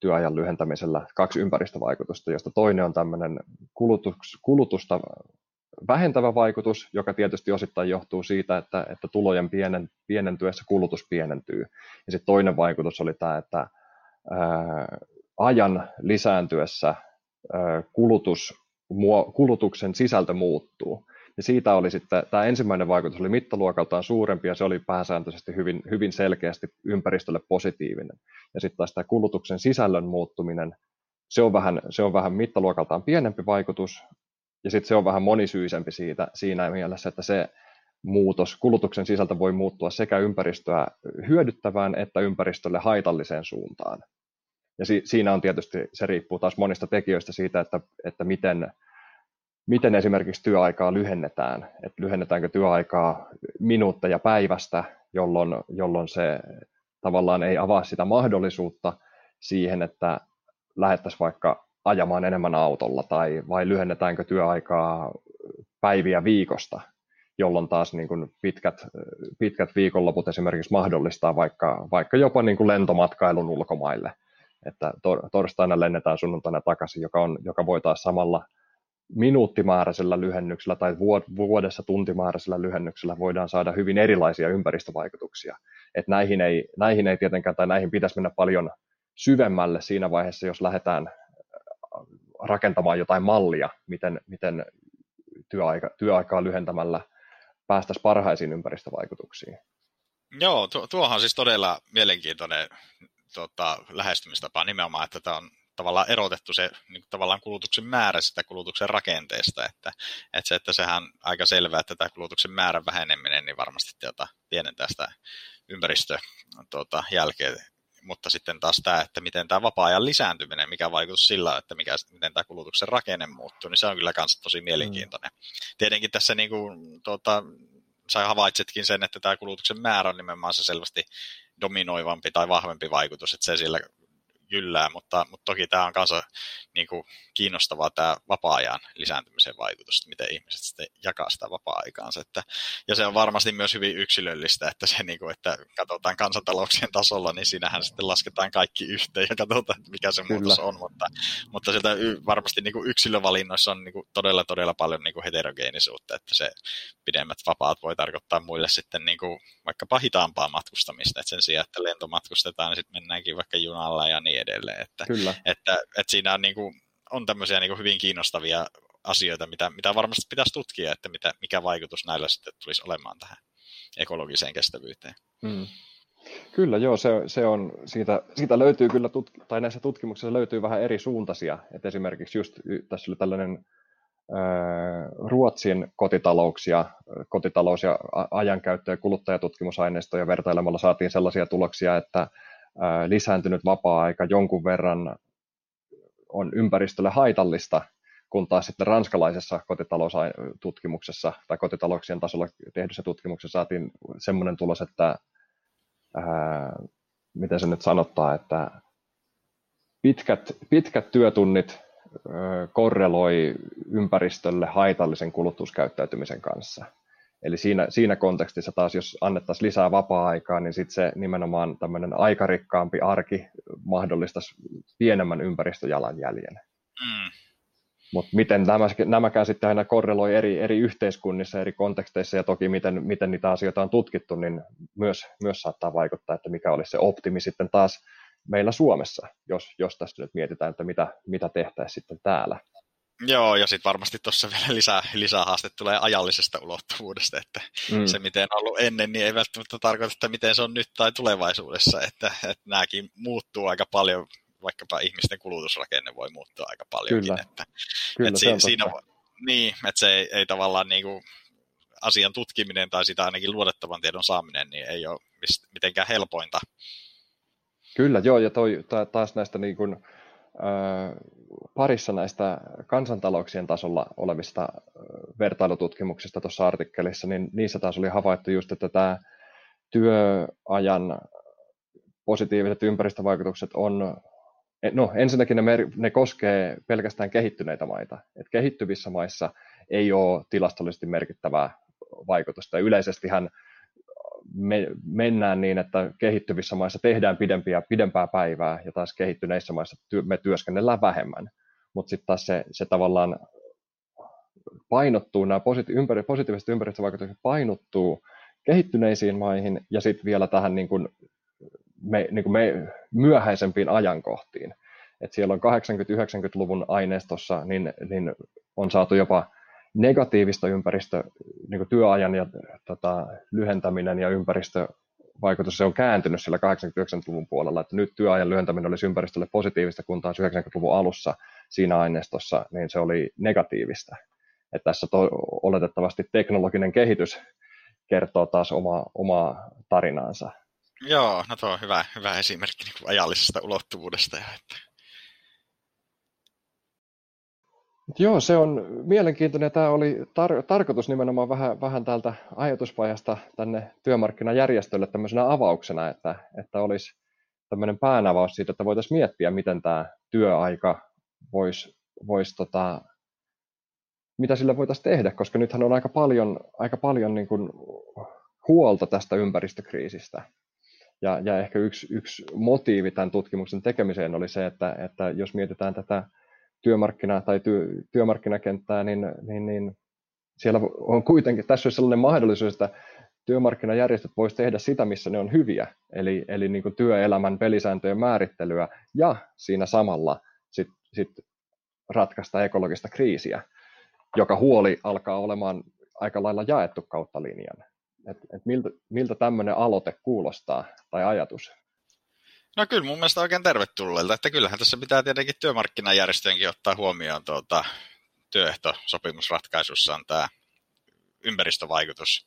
työajan lyhentämisellä, kaksi ympäristövaikutusta, josta toinen on tämmöinen kulutus, kulutusta vähentävä vaikutus, joka tietysti osittain johtuu siitä, että, että tulojen pienen, pienentyessä kulutus pienentyy. Ja sitten toinen vaikutus oli tämä, että ää, ajan lisääntyessä ää, kulutus kulutuksen sisältö muuttuu. Ja siitä oli sitten, tämä ensimmäinen vaikutus oli mittaluokaltaan suurempi ja se oli pääsääntöisesti hyvin, hyvin selkeästi ympäristölle positiivinen. Ja sitten taas tämä kulutuksen sisällön muuttuminen, se on vähän, se on vähän mittaluokaltaan pienempi vaikutus ja sitten se on vähän monisyisempi siitä, siinä mielessä, että se muutos, kulutuksen sisältö voi muuttua sekä ympäristöä hyödyttävään että ympäristölle haitalliseen suuntaan. Ja si, siinä on tietysti, se riippuu taas monista tekijöistä siitä, että, että miten, miten esimerkiksi työaikaa lyhennetään. Että lyhennetäänkö työaikaa minuutteja päivästä, jolloin, jolloin se tavallaan ei avaa sitä mahdollisuutta siihen, että lähettäisiin vaikka ajamaan enemmän autolla, tai vai lyhennetäänkö työaikaa päiviä viikosta, jolloin taas niin kuin pitkät, pitkät viikonloput esimerkiksi mahdollistaa vaikka, vaikka jopa niin kuin lentomatkailun ulkomaille – että tor- torstaina lennetään sunnuntaina takaisin, joka, on, joka voi taas samalla minuuttimääräisellä lyhennyksellä tai vuodessa tuntimääräisellä lyhennyksellä voidaan saada hyvin erilaisia ympäristövaikutuksia. Et näihin, ei, näihin ei tietenkään, tai näihin pitäisi mennä paljon syvemmälle siinä vaiheessa, jos lähdetään äh, rakentamaan jotain mallia, miten, miten työaika, työaikaa lyhentämällä päästäisiin parhaisiin ympäristövaikutuksiin. Joo, tuo, tuohan on siis todella mielenkiintoinen tota, lähestymistapa nimenomaan, että tämä on tavallaan erotettu se niin tavallaan kulutuksen määrä sitä kulutuksen rakenteesta, että, että se, että sehän on aika selvää, että tämä kulutuksen määrän väheneminen niin varmasti tuota, pienentää sitä ympäristö tuota, jälkeen, mutta sitten taas tämä, että miten tämä vapaa-ajan lisääntyminen, mikä vaikutus sillä, että mikä, miten tämä kulutuksen rakenne muuttuu, niin se on kyllä myös tosi mielenkiintoinen. Mm. Tietenkin tässä niin kuin, tuota, sä havaitsetkin sen, että tämä kulutuksen määrä on nimenomaan se selvästi dominoivampi tai vahvempi vaikutus, että se sillä jyllää, mutta, mutta toki tämä on kanssa niin kuin, kiinnostavaa tämä vapaa-ajan lisääntymisen vaikutus, miten ihmiset sitten jakaa sitä vapaa-aikaansa. Että, ja se on varmasti myös hyvin yksilöllistä, että se, niin kuin, että katsotaan kansantalouksien tasolla, niin siinähän sitten lasketaan kaikki yhteen ja katsotaan, mikä se Kyllä. muutos on, mutta, mutta sieltä varmasti niin kuin yksilövalinnoissa on niin kuin todella, todella paljon niin kuin heterogeenisuutta, että se pidemmät vapaat voi tarkoittaa muille sitten niin kuin, vaikkapa hitaampaa matkustamista, että sen sijaan, että lentomatkustetaan, niin sitten mennäänkin vaikka junalla ja niin edelleen. Että, Kyllä. Että, että siinä on, niin kuin, on tämmöisiä niin kuin hyvin kiinnostavia asioita, mitä, mitä varmasti pitäisi tutkia, että mitä, mikä vaikutus näillä sitten tulisi olemaan tähän ekologiseen kestävyyteen. Hmm. Kyllä, joo, se, se on, siitä, siitä löytyy kyllä, tutk- tai näissä tutkimuksissa löytyy vähän eri suuntaisia, että esimerkiksi just tässä oli tällainen Ruotsin kotitalouksia, kotitalous- ja ajankäyttö- ja kuluttajatutkimusaineistoja vertailemalla saatiin sellaisia tuloksia, että lisääntynyt vapaa-aika jonkun verran on ympäristölle haitallista, kun taas sitten ranskalaisessa kotitaloustutkimuksessa tai kotitalouksien tasolla tehdyssä tutkimuksessa saatiin semmoinen tulos, että ää, miten se nyt sanottaa, että pitkät, pitkät työtunnit korreloi ympäristölle haitallisen kulutuskäyttäytymisen kanssa – Eli siinä, siinä kontekstissa taas, jos annettaisiin lisää vapaa-aikaa, niin sitten se nimenomaan tämmöinen aikarikkaampi arki mahdollistaisi pienemmän ympäristöjalanjäljen. Mm. Mutta miten nämä, nämäkään sitten aina korreloi eri, eri yhteiskunnissa, eri konteksteissa ja toki miten, miten niitä asioita on tutkittu, niin myös, myös saattaa vaikuttaa, että mikä olisi se optimi sitten taas meillä Suomessa, jos, jos tästä nyt mietitään, että mitä, mitä tehtäisiin sitten täällä. Joo, ja sitten varmasti tuossa vielä lisää, lisää haaste tulee ajallisesta ulottuvuudesta, että mm. se miten on ollut ennen, niin ei välttämättä tarkoita, että miten se on nyt tai tulevaisuudessa, että, että nämäkin muuttuu aika paljon, vaikkapa ihmisten kulutusrakenne voi muuttua aika paljon. Kyllä, että, Kyllä että se siinä, niin, että se ei, ei tavallaan niin kuin, asian tutkiminen tai sitä ainakin luotettavan tiedon saaminen niin ei ole mitenkään helpointa. Kyllä, joo, ja toi, taas näistä niin kuin, parissa näistä kansantalouksien tasolla olevista vertailututkimuksista tuossa artikkelissa, niin niissä taas oli havaittu just, että tämä työajan positiiviset ympäristövaikutukset on, no ensinnäkin ne, mer- ne koskee pelkästään kehittyneitä maita. Et kehittyvissä maissa ei ole tilastollisesti merkittävää vaikutusta. Yleisestihän me, mennään niin, että kehittyvissä maissa tehdään pidempiä, pidempää päivää ja taas kehittyneissä maissa työ, me työskennellään vähemmän. Mutta sitten taas se, se tavallaan painottuu, nämä positi- ympäri, positiiviset ympäristövaikutukset painottuu kehittyneisiin maihin ja sitten vielä tähän niin kuin me, niin kuin me myöhäisempiin ajankohtiin. Et siellä on 80-90-luvun aineistossa, niin, niin on saatu jopa negatiivista ympäristö, niin työajan ja tota, lyhentäminen ja ympäristövaikutus, se on kääntynyt sillä 80-90-luvun puolella, että nyt työajan lyhentäminen olisi ympäristölle positiivista, kun taas 90-luvun alussa siinä aineistossa, niin se oli negatiivista. Että tässä to, oletettavasti teknologinen kehitys kertoo taas oma, omaa tarinaansa. Joo, no tuo on hyvä, hyvä esimerkki niin ajallisesta ulottuvuudesta. Että Joo, se on mielenkiintoinen. Tämä oli tar- tarkoitus nimenomaan vähän, vähän täältä ajatuspajasta tänne työmarkkinajärjestölle tämmöisenä avauksena, että, että olisi tämmöinen päänavaus siitä, että voitaisiin miettiä, miten tämä työaika voisi, vois tota, mitä sillä voitaisiin tehdä, koska nythän on aika paljon, aika paljon niin kuin huolta tästä ympäristökriisistä. Ja, ja ehkä yksi, yksi motiivi tämän tutkimuksen tekemiseen oli se, että, että jos mietitään tätä työmarkkina- tai työ, työmarkkinakenttää, niin, niin, niin siellä on kuitenkin, tässä olisi sellainen mahdollisuus, että työmarkkinajärjestöt voisivat tehdä sitä, missä ne on hyviä, eli, eli niin kuin työelämän pelisääntöjen määrittelyä, ja siinä samalla sit, sit ratkaista ekologista kriisiä, joka huoli alkaa olemaan aika lailla jaettu kautta linjan. Et, et miltä, miltä tämmöinen aloite kuulostaa tai ajatus? No kyllä mun mielestä oikein tervetulleelta, että kyllähän tässä pitää tietenkin työmarkkinajärjestöjenkin ottaa huomioon tuota, työehtosopimusratkaisussaan tämä ympäristövaikutus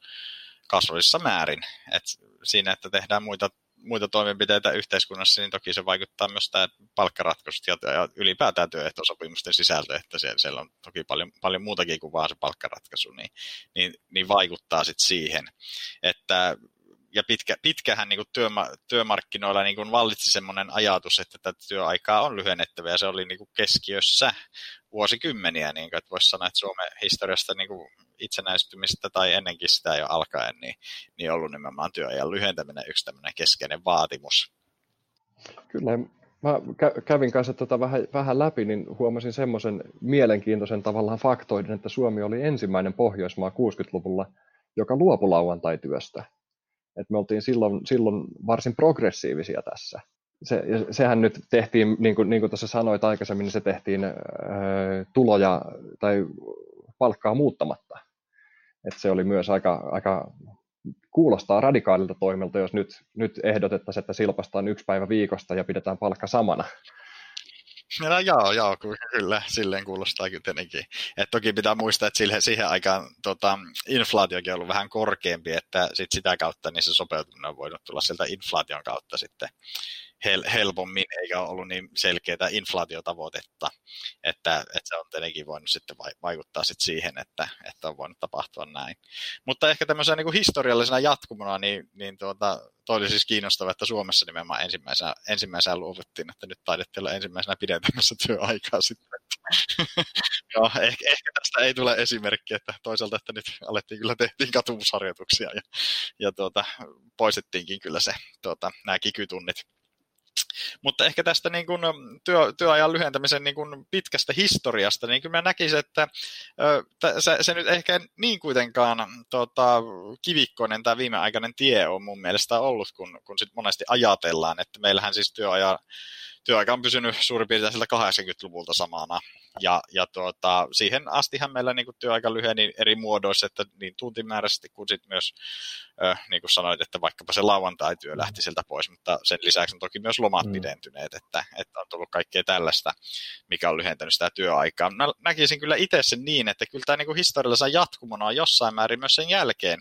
kasvavissa määrin. Et siinä, että tehdään muita, muita toimenpiteitä yhteiskunnassa, niin toki se vaikuttaa myös tämä palkkaratkaisut ja, ja ylipäätään työehtosopimusten sisältö, että siellä, siellä on toki paljon, paljon muutakin kuin vaan se palkkaratkaisu, niin, niin, niin vaikuttaa sitten siihen. Että ja pitkä, pitkähän niin kuin työma, työmarkkinoilla niin kuin vallitsi semmoinen ajatus, että tätä työaikaa on lyhennettävä ja se oli niin kuin keskiössä vuosikymmeniä, niin kuin, että voisi sanoa, että Suomen historiasta niin kuin itsenäistymistä tai ennenkin sitä jo alkaen, niin, niin ollut nimenomaan työajan lyhentäminen yksi tämmöinen keskeinen vaatimus. Kyllä, mä kävin kanssa tota vähän, vähän läpi, niin huomasin semmoisen mielenkiintoisen tavallaan faktoiden, että Suomi oli ensimmäinen Pohjoismaa 60-luvulla, joka luopui lauantaityöstä. Et me oltiin silloin, silloin varsin progressiivisia tässä. Se, sehän nyt tehtiin, niin kuin, niin kuin tuossa sanoit aikaisemmin, niin se tehtiin ö, tuloja tai palkkaa muuttamatta. Et se oli myös aika, aika kuulostaa radikaalilta toimelta, jos nyt, nyt ehdotettaisiin, että silpastaan yksi päivä viikosta ja pidetään palkka samana. No joo, joo, kyllä, silleen kuulostaa kyllä tietenkin. Et toki pitää muistaa, että siihen, siihen aikaan tota, inflaatiokin on ollut vähän korkeampi, että sit sitä kautta niin se sopeutuminen on voinut tulla sieltä inflaation kautta sitten hel- helpommin, eikä ollut niin selkeää inflaatiotavoitetta, että, että se on tietenkin voinut sitten vaikuttaa sitten siihen, että, että on voinut tapahtua näin. Mutta ehkä tämmöisenä niin kuin historiallisena jatkumona, niin, niin tuota, toi oli siis kiinnostava, että Suomessa nimenomaan ensimmäisenä, ensimmäisenä luovuttiin, että nyt taidettiin olla ensimmäisenä pidentämässä työaikaa sitten. Joo, ehkä, ehkä tästä ei tule esimerkki, että toisaalta, että nyt alettiin kyllä tehtiin katumusharjoituksia ja, ja tuota, poistettiinkin kyllä se, tuota, nämä kikytunnit mutta ehkä tästä niin kuin työ, työajan lyhentämisen niin kuin pitkästä historiasta, niin kyllä mä näkisin, että se, se nyt ehkä niin kuitenkaan tota, kivikkoinen tämä viimeaikainen tie on mun mielestä ollut, kun, kun sit monesti ajatellaan, että meillähän siis työajan työaika on pysynyt suurin piirtein sieltä 80-luvulta samana. Ja, ja tuota, siihen astihan meillä niin kuin työaika lyheni eri muodoissa, että niin tuntimääräisesti kuin sitten myös, ö, niin kuin sanoit, että vaikkapa se lauantai-työ lähti sieltä pois, mutta sen lisäksi on toki myös lomat mm. pidentyneet, että, että on tullut kaikkea tällaista, mikä on lyhentänyt sitä työaikaa. Mä näkisin kyllä itse sen niin, että kyllä tämä niin kuin historiallisen jatkumona on jossain määrin myös sen jälkeen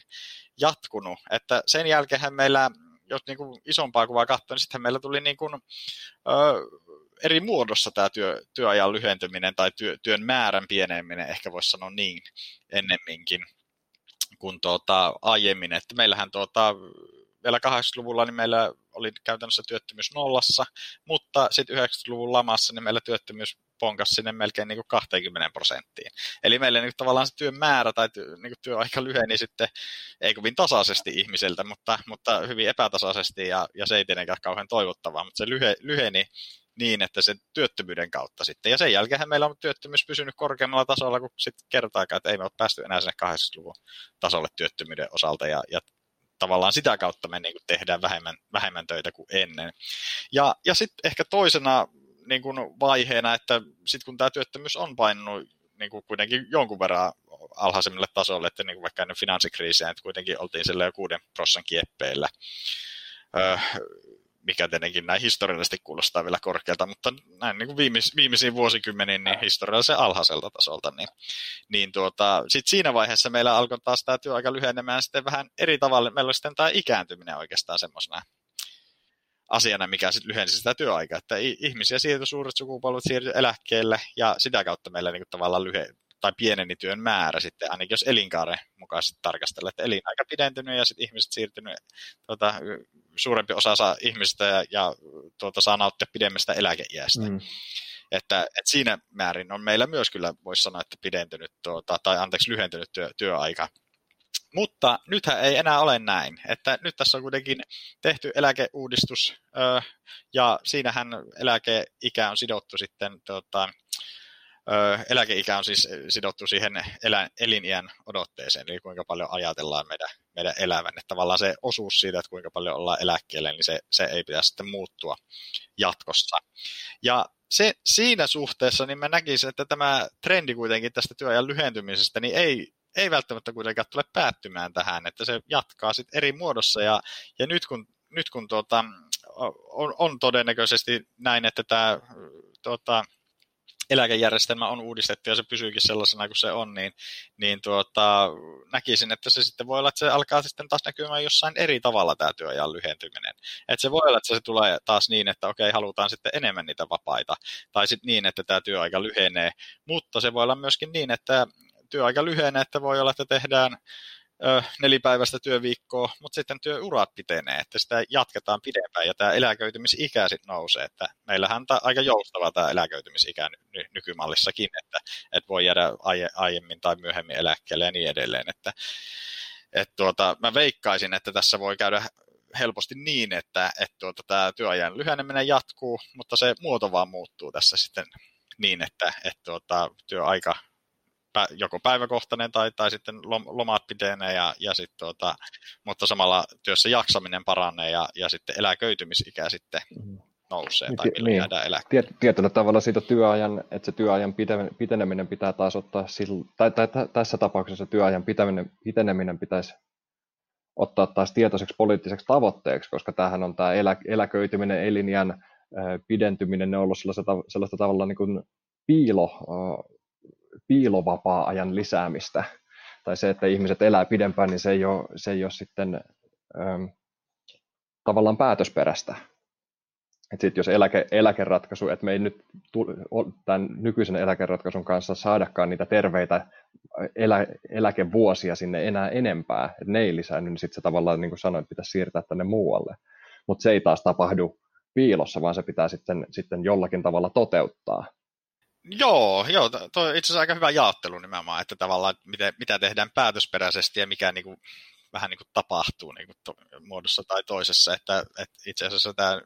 jatkunut, että sen jälkeen meillä jos niin kuin isompaa kuvaa katsoo, niin sitten meillä tuli niin kuin, ö, eri muodossa tämä työ, työajan lyhentyminen tai työ, työn määrän pieneminen, ehkä voisi sanoa niin ennemminkin kuin tuota, aiemmin. Että meillähän tuota, vielä 80-luvulla niin meillä oli käytännössä työttömyys nollassa, mutta sitten 90-luvun lamassa niin meillä työttömyys ponkas sinne melkein niin kuin 20 prosenttiin. Eli meillä niin kuin tavallaan se työn määrä tai työ, niin kuin työaika lyheni sitten, ei kovin tasaisesti ihmiseltä, mutta, mutta hyvin epätasaisesti ja, ja se ei tietenkään kauhean toivottavaa, mutta se lyhe, lyheni niin, että se työttömyyden kautta sitten. Ja sen jälkeen meillä on työttömyys pysynyt korkeammalla tasolla kuin sitten kertaakaan, että ei me ole päästy enää sinne 80-luvun tasolle työttömyyden osalta ja, ja tavallaan sitä kautta me niin kuin tehdään vähemmän, vähemmän töitä kuin ennen. Ja, ja sitten ehkä toisena niin kuin vaiheena, että sitten kun tämä työttömyys on painunut niin kuin kuitenkin jonkun verran alhaisemmille tasolle, että niin kuin vaikka ennen finanssikriisiä, että kuitenkin oltiin sille jo 6 prosentin kieppeillä, öö, mikä tietenkin näin historiallisesti kuulostaa vielä korkealta, mutta näin niin kuin viimeis, viimeisiin vuosikymmeniin niin historiallisen alhaiselta tasolta, niin, niin tuota, sit siinä vaiheessa meillä alkoi taas tämä työaika lyhenemään sitten vähän eri tavalla, meillä oli sitten tämä ikääntyminen oikeastaan semmoisena asiana, mikä sitten lyhensi sitä työaikaa, että ihmisiä siirtyi suuret sukupolvet siirtyi eläkkeelle ja sitä kautta meillä niin tavallaan lyhe, tai pieneni työn määrä sitten, ainakin jos elinkaaren mukaisesti tarkastella, että elinaika pidentynyt ja sitten ihmiset siirtynyt, tuota, suurempi osa saa ihmisistä ja, ja tuota, saa nauttia pidemmästä eläkeiästä. Mm. Että, että siinä määrin on meillä myös kyllä, voisi sanoa, että pidentynyt tuota, tai anteeksi lyhentynyt työ, työaika mutta nythän ei enää ole näin, että nyt tässä on kuitenkin tehty eläkeuudistus ja siinähän eläkeikä on sidottu sitten tuota, eläkeikä on siis sidottu siihen elä, eliniän odotteeseen, eli kuinka paljon ajatellaan meidän, meidän elävän. Että tavallaan se osuus siitä, että kuinka paljon ollaan eläkkeelle, niin se, se ei pitäisi sitten muuttua jatkossa. Ja se, siinä suhteessa niin mä näkisin, että tämä trendi kuitenkin tästä työajan lyhentymisestä niin ei ei välttämättä kuitenkaan tule päättymään tähän, että se jatkaa sitten eri muodossa ja, ja nyt kun, nyt kun tuota, on, on todennäköisesti näin, että tämä tuota, eläkejärjestelmä on uudistettu ja se pysyykin sellaisena kuin se on, niin, niin tuota, näkisin, että se sitten voi olla, että se alkaa sitten taas näkymään jossain eri tavalla tämä työajan lyhentyminen. Että se voi olla, että se tulee taas niin, että okei, halutaan sitten enemmän niitä vapaita, tai sitten niin, että tämä työaika lyhenee, mutta se voi olla myöskin niin, että työaika lyhenee, että voi olla, että tehdään nelipäiväistä työviikkoa, mutta sitten työurat pitenee, että sitä jatketaan pidempään ja tämä eläköitymisikä sitten nousee, että meillähän on aika joustava tämä eläköitymisikä ny- nykymallissakin, että, että voi jäädä aie- aiemmin tai myöhemmin eläkkeelle ja niin edelleen, että et tuota, mä veikkaisin, että tässä voi käydä helposti niin, että, että tuota, tämä työajan lyheneminen jatkuu, mutta se muoto vaan muuttuu tässä sitten niin, että, että tuota, työaika joko päiväkohtainen tai, tai sitten lomat pitenee, ja, ja sit tuota, mutta samalla työssä jaksaminen paranee ja, ja sitten eläköitymisikä sitten mm-hmm. nousee tai milloin niin. jäädään eläkkeelle. Tiet, tietyllä tavalla siitä työajan, että se työajan piteneminen pitää taas ottaa, sillä, tai, tai, tässä tapauksessa työajan piteneminen, piteneminen pitäisi ottaa taas tietoiseksi poliittiseksi tavoitteeksi, koska tämähän on tämä elä, eläköityminen, elinjän pidentyminen, ne on ollut sellaista, sellaista tavalla niin kuin piilo, piilovapaa-ajan lisäämistä. Tai se, että ihmiset elää pidempään, niin se ei ole, se ei ole sitten ähm, tavallaan päätösperäistä. Et sit jos eläke, eläkeratkaisu, että me ei nyt tämän nykyisen eläkeratkaisun kanssa saadakaan niitä terveitä elä, eläkevuosia sinne enää enempää, että ne ei lisäänny, niin sitten se tavallaan, niin kuin sanoin, pitäisi siirtää tänne muualle. Mutta se ei taas tapahdu piilossa, vaan se pitää sitten, sitten jollakin tavalla toteuttaa. Joo, joo tuo on itse asiassa aika hyvä jaottelu nimenomaan, että tavallaan mitä, mitä tehdään päätösperäisesti ja mikä niin kuin, vähän niin kuin tapahtuu niin kuin to, muodossa tai toisessa, että, että itse asiassa tämä,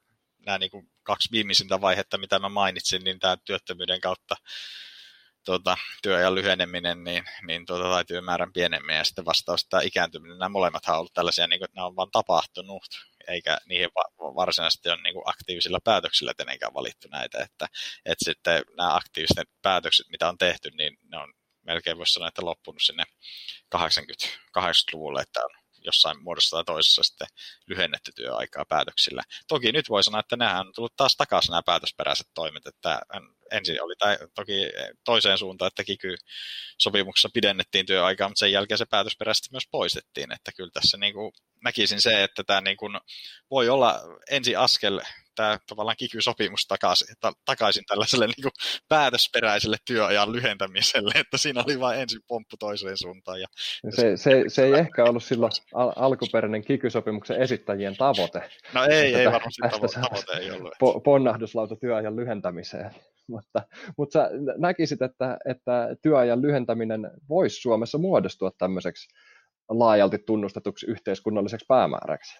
nämä niin kuin kaksi viimeisintä vaihetta, mitä mä mainitsin, niin tämä työttömyyden kautta tuota, työajan lyheneminen niin, niin tuota, tai työmäärän pienemmin ja sitten vastaus tämä ikääntyminen, nämä molemmat on ollut tällaisia, niin kuin, että nämä on vaan tapahtunut, eikä niihin varsinaisesti ole niin kuin aktiivisilla päätöksillä tietenkään valittu näitä, että, että sitten nämä aktiiviset päätökset, mitä on tehty, niin ne on melkein voisi sanoa, että loppunut sinne 80-luvulle, että on jossain muodossa tai toisessa sitten lyhennetty työaikaa päätöksillä. Toki nyt voi sanoa, että nämä on tullut taas takaisin nämä päätösperäiset toimet, että ensin oli tai, toki toiseen suuntaan, että kiky-sopimuksessa pidennettiin työaikaa, mutta sen jälkeen se päätösperäisesti myös poistettiin, että kyllä tässä niin kuin näkisin se, että tämä niin kuin voi olla ensi askel tämä tavallaan kiky-sopimus takaisin, ta, takaisin tällaiselle niin kuin päätösperäiselle työajan lyhentämiselle, että siinä oli vain ensin pomppu toiseen suuntaan. Ja, se, se, se ei ehkä ollut silloin al- alkuperäinen kiky-sopimuksen esittäjien tavoite. No ei, ei varmasti tavoite, tavoite ei ollut. Po- ponnahduslauta työajan lyhentämiseen. mutta, mutta sä näkisit, että, että työajan lyhentäminen voisi Suomessa muodostua tämmöiseksi laajalti tunnustetuksi yhteiskunnalliseksi päämääräksi?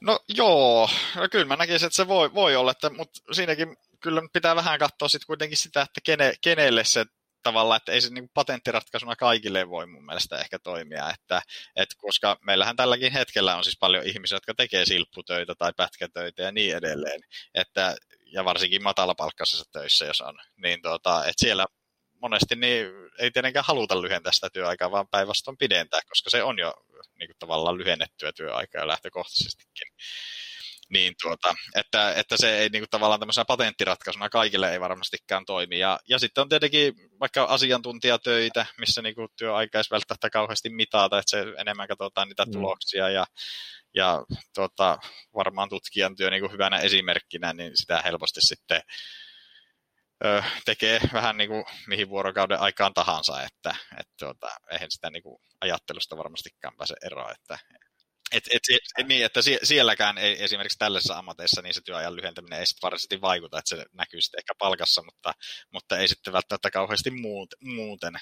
No joo, no kyllä mä näkisin, että se voi, voi olla, että, mutta siinäkin kyllä pitää vähän katsoa sitten kuitenkin sitä, että kene, kenelle se tavalla, että ei se niin patenttiratkaisuna kaikille voi mun mielestä ehkä toimia, että, että koska meillähän tälläkin hetkellä on siis paljon ihmisiä, jotka tekee silpputöitä tai pätkätöitä ja niin edelleen, että, ja varsinkin matalapalkkaisessa töissä, jos on, niin tuota, että siellä monesti niin ei tietenkään haluta lyhentää sitä työaikaa, vaan päinvastoin pidentää, koska se on jo niin kuin tavallaan lyhennettyä työaikaa lähtökohtaisestikin. Niin tuota, että, että se ei niin kuin tavallaan tämmöisenä patenttiratkaisuna kaikille ei varmastikään toimi. Ja, ja sitten on tietenkin vaikka asiantuntijatöitä, missä niin kuin työaika ei välttämättä kauheasti mitata, että se enemmän katsotaan niitä mm. tuloksia ja, ja tuota, varmaan tutkijan työ niin kuin hyvänä esimerkkinä, niin sitä helposti sitten ö, tekee vähän niin kuin mihin vuorokauden aikaan tahansa, että et, tuota, eihän sitä niin kuin ajattelusta varmastikaan pääse eroon, että et, et, et, niin, että sielläkään ei esimerkiksi tällaisessa ammateissa niin se työajan lyhentäminen ei sitten varsinaisesti vaikuta, että se näkyy sitten ehkä palkassa, mutta, mutta ei sitten välttämättä kauheasti muut, muuten.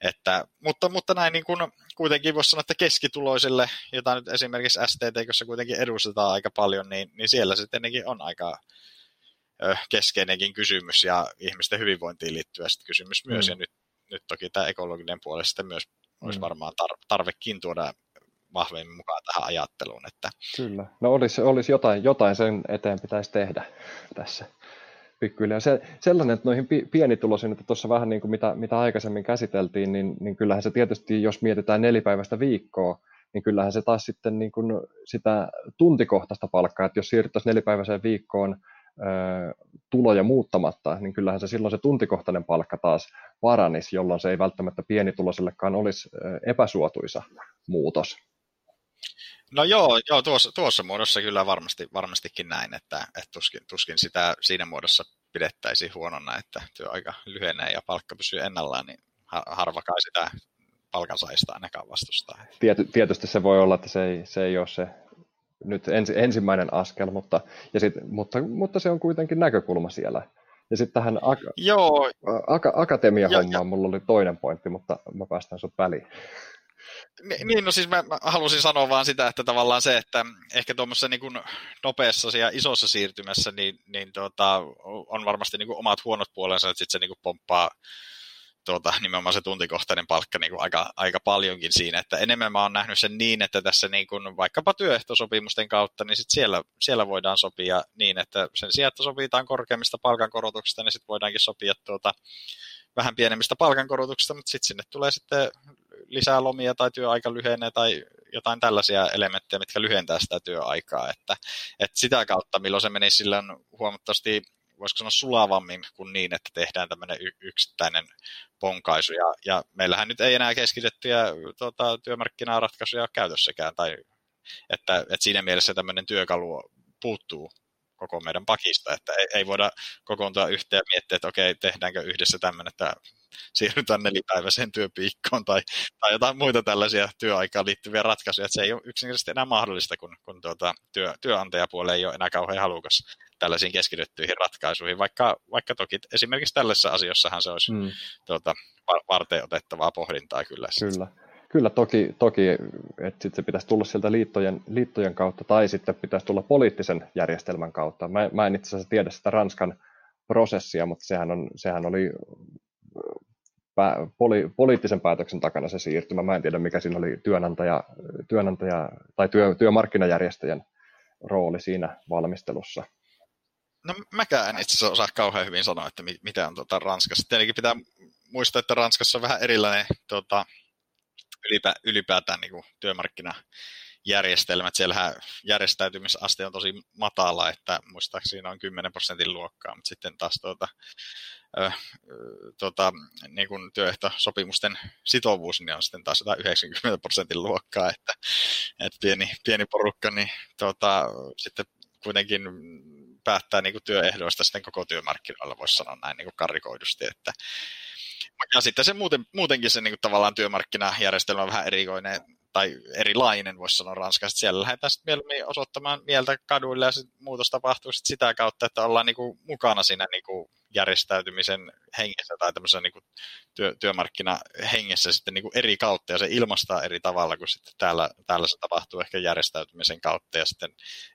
Että, mutta, mutta näin niin kuin kuitenkin voisi sanoa, että keskituloisille, jota nyt esimerkiksi jossa kuitenkin edustetaan aika paljon, niin, niin siellä sitten on aika keskeinenkin kysymys ja ihmisten hyvinvointiin liittyvä kysymys myös. Mm. Ja nyt, nyt toki tämä ekologinen puoli sitten myös olisi mm. varmaan tar- tarvekin tuoda vahvemmin mukaan tähän ajatteluun. Että... Kyllä. No olisi, olisi jotain, jotain sen eteen pitäisi tehdä tässä pikkuhiljaa. Se, sellainen, että noihin pienituloisiin, että tuossa vähän niin kuin mitä, mitä aikaisemmin käsiteltiin, niin, niin kyllähän se tietysti, jos mietitään nelipäiväistä viikkoa, niin kyllähän se taas sitten niin kuin sitä tuntikohtaista palkkaa, että jos siirryttäisiin nelipäiväiseen viikkoon tuloja muuttamatta, niin kyllähän se silloin se tuntikohtainen palkka taas paranisi, jolloin se ei välttämättä pienituloisellekaan olisi epäsuotuisa muutos. No joo, joo tuossa, tuossa muodossa kyllä varmasti, varmastikin näin, että, että tuskin, tuskin sitä siinä muodossa pidettäisiin huonona, että työaika lyhenee ja palkka pysyy ennallaan, niin harva kai sitä palkansaajista ainakaan vastustaa. Tiety, tietysti se voi olla, että se ei, se ei ole se nyt ensi, ensimmäinen askel, mutta, ja sit, mutta, mutta se on kuitenkin näkökulma siellä. Ja sitten tähän ak- Joo. Ak- akatemia-hommaan mulla oli toinen pointti, mutta mä päästän sut väliin. Niin, no siis mä, mä halusin sanoa vaan sitä, että tavallaan se, että ehkä tuommoisessa niin nopeassa ja isossa siirtymässä, niin, niin tuota, on varmasti niin kuin omat huonot puolensa, että sitten se niin kuin pomppaa tuota, nimenomaan se tuntikohtainen palkka niin kuin aika, aika paljonkin siinä, että enemmän mä oon nähnyt sen niin, että tässä niin kuin vaikkapa työehtosopimusten kautta, niin sit siellä, siellä voidaan sopia niin, että sen sijaan, että sovitaan korkeammista palkankorotuksista, niin sitten voidaankin sopia tuota, vähän pienemmistä palkankorotuksista, mutta sitten sinne tulee sitten lisää lomia tai työaika lyhenee tai jotain tällaisia elementtejä, mitkä lyhentää sitä työaikaa, että, että sitä kautta, milloin se menisi sillä huomattavasti voisiko sanoa sulavammin kuin niin, että tehdään tämmöinen y- yksittäinen ponkaisu. Ja, ja meillähän nyt ei enää keskitettyjä tota, työmarkkinaratkaisuja ole käytössäkään, tai että, että siinä mielessä tämmöinen työkalu puuttuu koko meidän pakista, että ei, ei voida kokoontua yhteen ja miettiä, että okei, tehdäänkö yhdessä tämmöinen, että siirrytään nelipäiväiseen työpiikkoon tai, tai jotain muita tällaisia työaikaan liittyviä ratkaisuja, että se ei ole yksinkertaisesti enää mahdollista, kun, kun tuota, työ, työnantajapuoli ei ole enää kauhean halukas tällaisiin keskityttyihin ratkaisuihin, vaikka, vaikka toki esimerkiksi tällaisessa asiassahan se olisi mm. tuota, varten otettavaa pohdintaa kyllä. Kyllä. Kyllä toki, toki että sit se pitäisi tulla sieltä liittojen, liittojen kautta tai sitten pitäisi tulla poliittisen järjestelmän kautta. Mä, mä en itse asiassa tiedä sitä Ranskan prosessia, mutta sehän, on, sehän oli pää, poli, poliittisen päätöksen takana se siirtymä. Mä en tiedä, mikä siinä oli työnantaja, työnantaja tai työ, työmarkkinajärjestöjen rooli siinä valmistelussa. No mäkään itse asiassa osaa kauhean hyvin sanoa, että mitä on tuota Ranskassa. Tietenkin pitää muistaa, että Ranskassa on vähän erilainen tuota, ylipä, ylipäätään niin työmarkkinajärjestelmät. Siellähän järjestäytymisaste on tosi matala, että muistaakseni noin 10 prosentin luokkaa, mutta sitten taas tuota, tuota, niin kuin työehtosopimusten sitovuus niin on sitten taas 90 prosentin luokkaa, että, että pieni, pieni porukka niin tuota, sitten kuitenkin päättää niin kuin työehdoista sitten koko työmarkkinoilla, voisi sanoa näin niin kuin karikoidusti, että ja sitten se muuten, muutenkin se niin kuin, tavallaan työmarkkinajärjestelmä on vähän erikoinen tai erilainen, voisi sanoa Ranskassa. Siellä lähdetään sitten mieluummin osoittamaan mieltä kaduille ja sit muutos tapahtuu sit sitä kautta, että ollaan niin kuin, mukana siinä niin kuin, järjestäytymisen hengessä tai tämmöisessä niin kuin, työ, työmarkkinahengessä sitten niin kuin, eri kautta ja se ilmastaa eri tavalla kuin sitten täällä, täällä se tapahtuu ehkä järjestäytymisen kautta ja sitten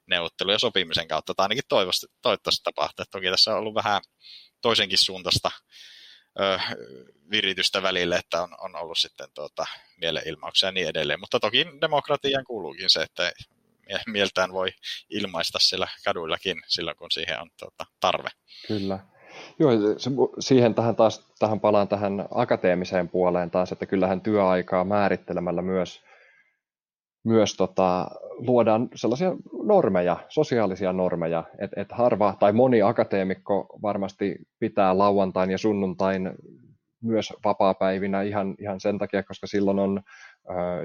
neuvottelu- ja sopimisen kautta tai ainakin toivottavasti, toivottavasti tapahtuu. Toki tässä on ollut vähän toisenkin suuntaista ö, viritystä välille, että on, on ollut sitten tuota, mielenilmauksia ja niin edelleen. Mutta toki demokratiaan kuuluukin se, että mieltään voi ilmaista siellä kaduillakin silloin, kun siihen on tuota, tarve. Kyllä. Joo, siihen tähän taas tähän palaan tähän akateemiseen puoleen taas, että kyllähän työaikaa määrittelemällä myös myös tota, luodaan sellaisia normeja, sosiaalisia normeja, että et harva tai moni akateemikko varmasti pitää lauantain ja sunnuntain myös vapaapäivinä ihan, ihan sen takia, koska silloin on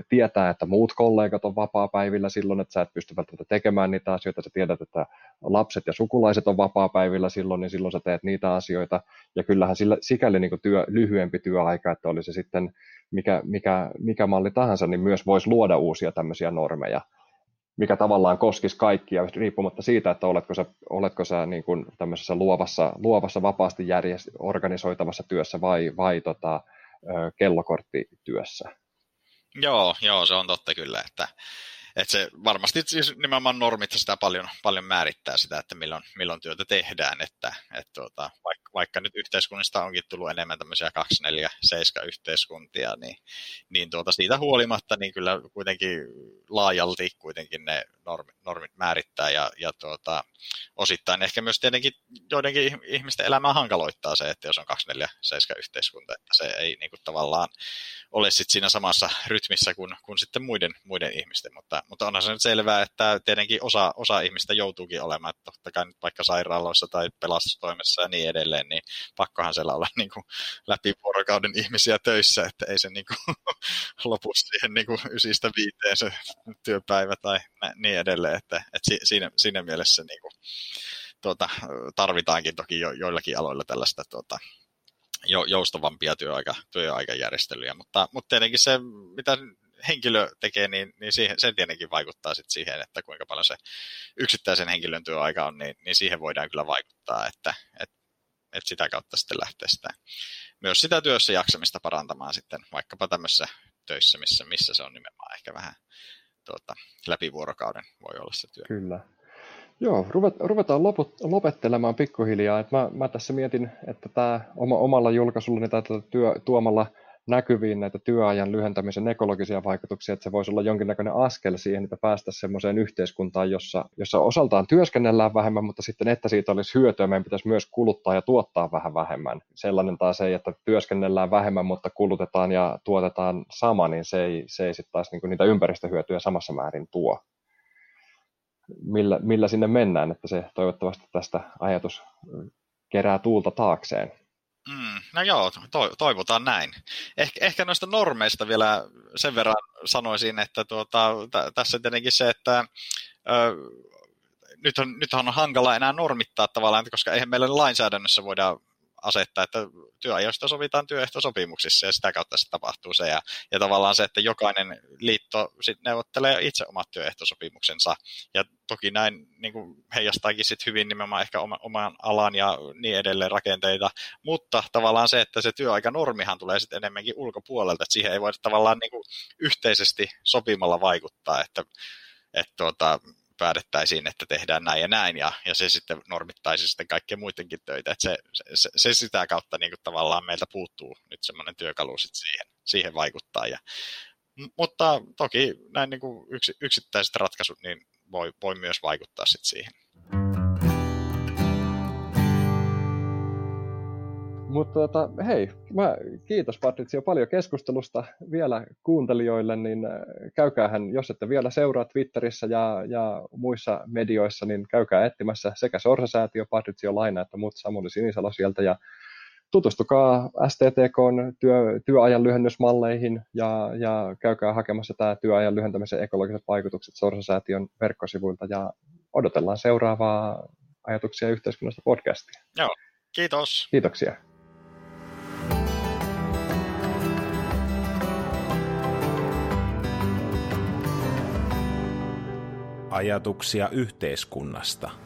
tietää, että muut kollegat on vapaapäivillä silloin, että sä et pysty välttämättä tekemään niitä asioita, sä tiedät, että lapset ja sukulaiset on vapaapäivillä silloin, niin silloin sä teet niitä asioita, ja kyllähän sillä, sikäli niin työ, lyhyempi työaika, että oli se sitten mikä, mikä, mikä malli tahansa, niin myös voisi luoda uusia tämmöisiä normeja, mikä tavallaan koskisi kaikkia, riippumatta siitä, että oletko sä, oletko sä niin kuin tämmöisessä luovassa, luovassa vapaasti järjest, organisoitavassa työssä vai, vai tota, kellokorttityössä. Joo, joo, se on totta kyllä, että, että se varmasti siis nimenomaan normit sitä paljon, paljon määrittää sitä, että milloin, milloin työtä tehdään, että, että tuota, vaikka, vaikka nyt yhteiskunnista onkin tullut enemmän tämmöisiä 247 yhteiskuntia, niin, niin tuota, siitä huolimatta niin kyllä kuitenkin laajalti kuitenkin ne normit, normit määrittää ja, ja tuota, osittain ehkä myös tietenkin joidenkin ihmisten elämää hankaloittaa se, että jos on 247 yhteiskunta, että se ei niin kuin, tavallaan ole sit siinä samassa rytmissä kuin, kuin sitten muiden, muiden ihmisten, mutta, mutta onhan se nyt selvää, että tietenkin osa, osa ihmistä joutuukin olemaan, että totta kai nyt vaikka sairaaloissa tai pelastustoimessa ja niin edelleen, niin pakkohan siellä olla niin kuin läpi vuorokauden ihmisiä töissä, että ei se niin kuin, lopu siihen niin kuin ysistä viiteen se työpäivä tai niin edelleen, että, että siinä, siinä mielessä niin kuin, tuota, tarvitaankin toki jo, joillakin aloilla tällaista tuota, joustavampia työaika, työaikajärjestelyjä, mutta, mutta tietenkin se, mitä henkilö tekee, niin, niin siihen, sen tietenkin vaikuttaa sit siihen, että kuinka paljon se yksittäisen henkilön työaika on, niin, niin siihen voidaan kyllä vaikuttaa, että, että, että sitä kautta sitten lähtee sitä, myös sitä työssä jaksamista parantamaan sitten vaikkapa tämmöisissä töissä, missä, missä se on nimenomaan ehkä vähän tuota, läpi vuorokauden voi olla se työ. Kyllä. Joo, ruvetaan lopettelemaan pikkuhiljaa. Mä, mä tässä mietin, että tämä oma, omalla julkaisullani tai työ, tuomalla näkyviin näitä työajan lyhentämisen ekologisia vaikutuksia, että se voisi olla jonkinnäköinen askel siihen, että päästä semmoiseen yhteiskuntaan, jossa, jossa osaltaan työskennellään vähemmän, mutta sitten, että siitä olisi hyötyä, meidän pitäisi myös kuluttaa ja tuottaa vähän vähemmän. Sellainen taas ei, että työskennellään vähemmän, mutta kulutetaan ja tuotetaan sama, niin se ei, se ei sitten taas niin niitä ympäristöhyötyjä samassa määrin tuo. Millä, millä sinne mennään, että se toivottavasti tästä ajatus kerää tuulta taakseen. No joo, to, toivotaan näin. Eh, ehkä noista normeista vielä sen verran sanoisin, että tuota, t- tässä tietenkin se, että ö, nythän, nythän on hankala enää normittaa tavallaan, koska eihän meillä lainsäädännössä voida asettaa, että työajoista sovitaan työehtosopimuksissa ja sitä kautta se tapahtuu se. Ja, ja tavallaan se, että jokainen liitto sit neuvottelee itse omat työehtosopimuksensa. Ja toki näin niin kuin heijastaakin sit hyvin nimenomaan ehkä oma, oman alan ja niin edelleen rakenteita. Mutta tavallaan se, että se työaikanormihan tulee sitten enemmänkin ulkopuolelta, että siihen ei voida tavallaan niin kuin yhteisesti sopimalla vaikuttaa, että että tuota, päätettäisiin, että tehdään näin ja näin, ja, ja se sitten normittaisi sitten kaikkien muidenkin töitä. Että se, se, se, sitä kautta niin kuin tavallaan meiltä puuttuu nyt semmoinen työkalu sitten siihen, siihen vaikuttaa. Ja, mutta toki näin niin kuin yksi, yksittäiset ratkaisut niin voi, voi myös vaikuttaa sitten siihen. Mutta tota, hei, mä kiitos Patricio paljon keskustelusta vielä kuuntelijoille, niin äh, käykäähän, jos ette vielä seuraa Twitterissä ja, ja muissa medioissa, niin käykää etsimässä sekä Sorsa-säätiö, Patricio Laina että muut Samuli Sinisalo sieltä ja tutustukaa STTKn työ, työajan lyhennysmalleihin ja, ja käykää hakemassa tämä työajan lyhentämisen ekologiset vaikutukset Sorsa-säätiön verkkosivuilta ja odotellaan seuraavaa ajatuksia yhteiskunnasta podcastia. Joo, kiitos. Kiitoksia. Ajatuksia yhteiskunnasta –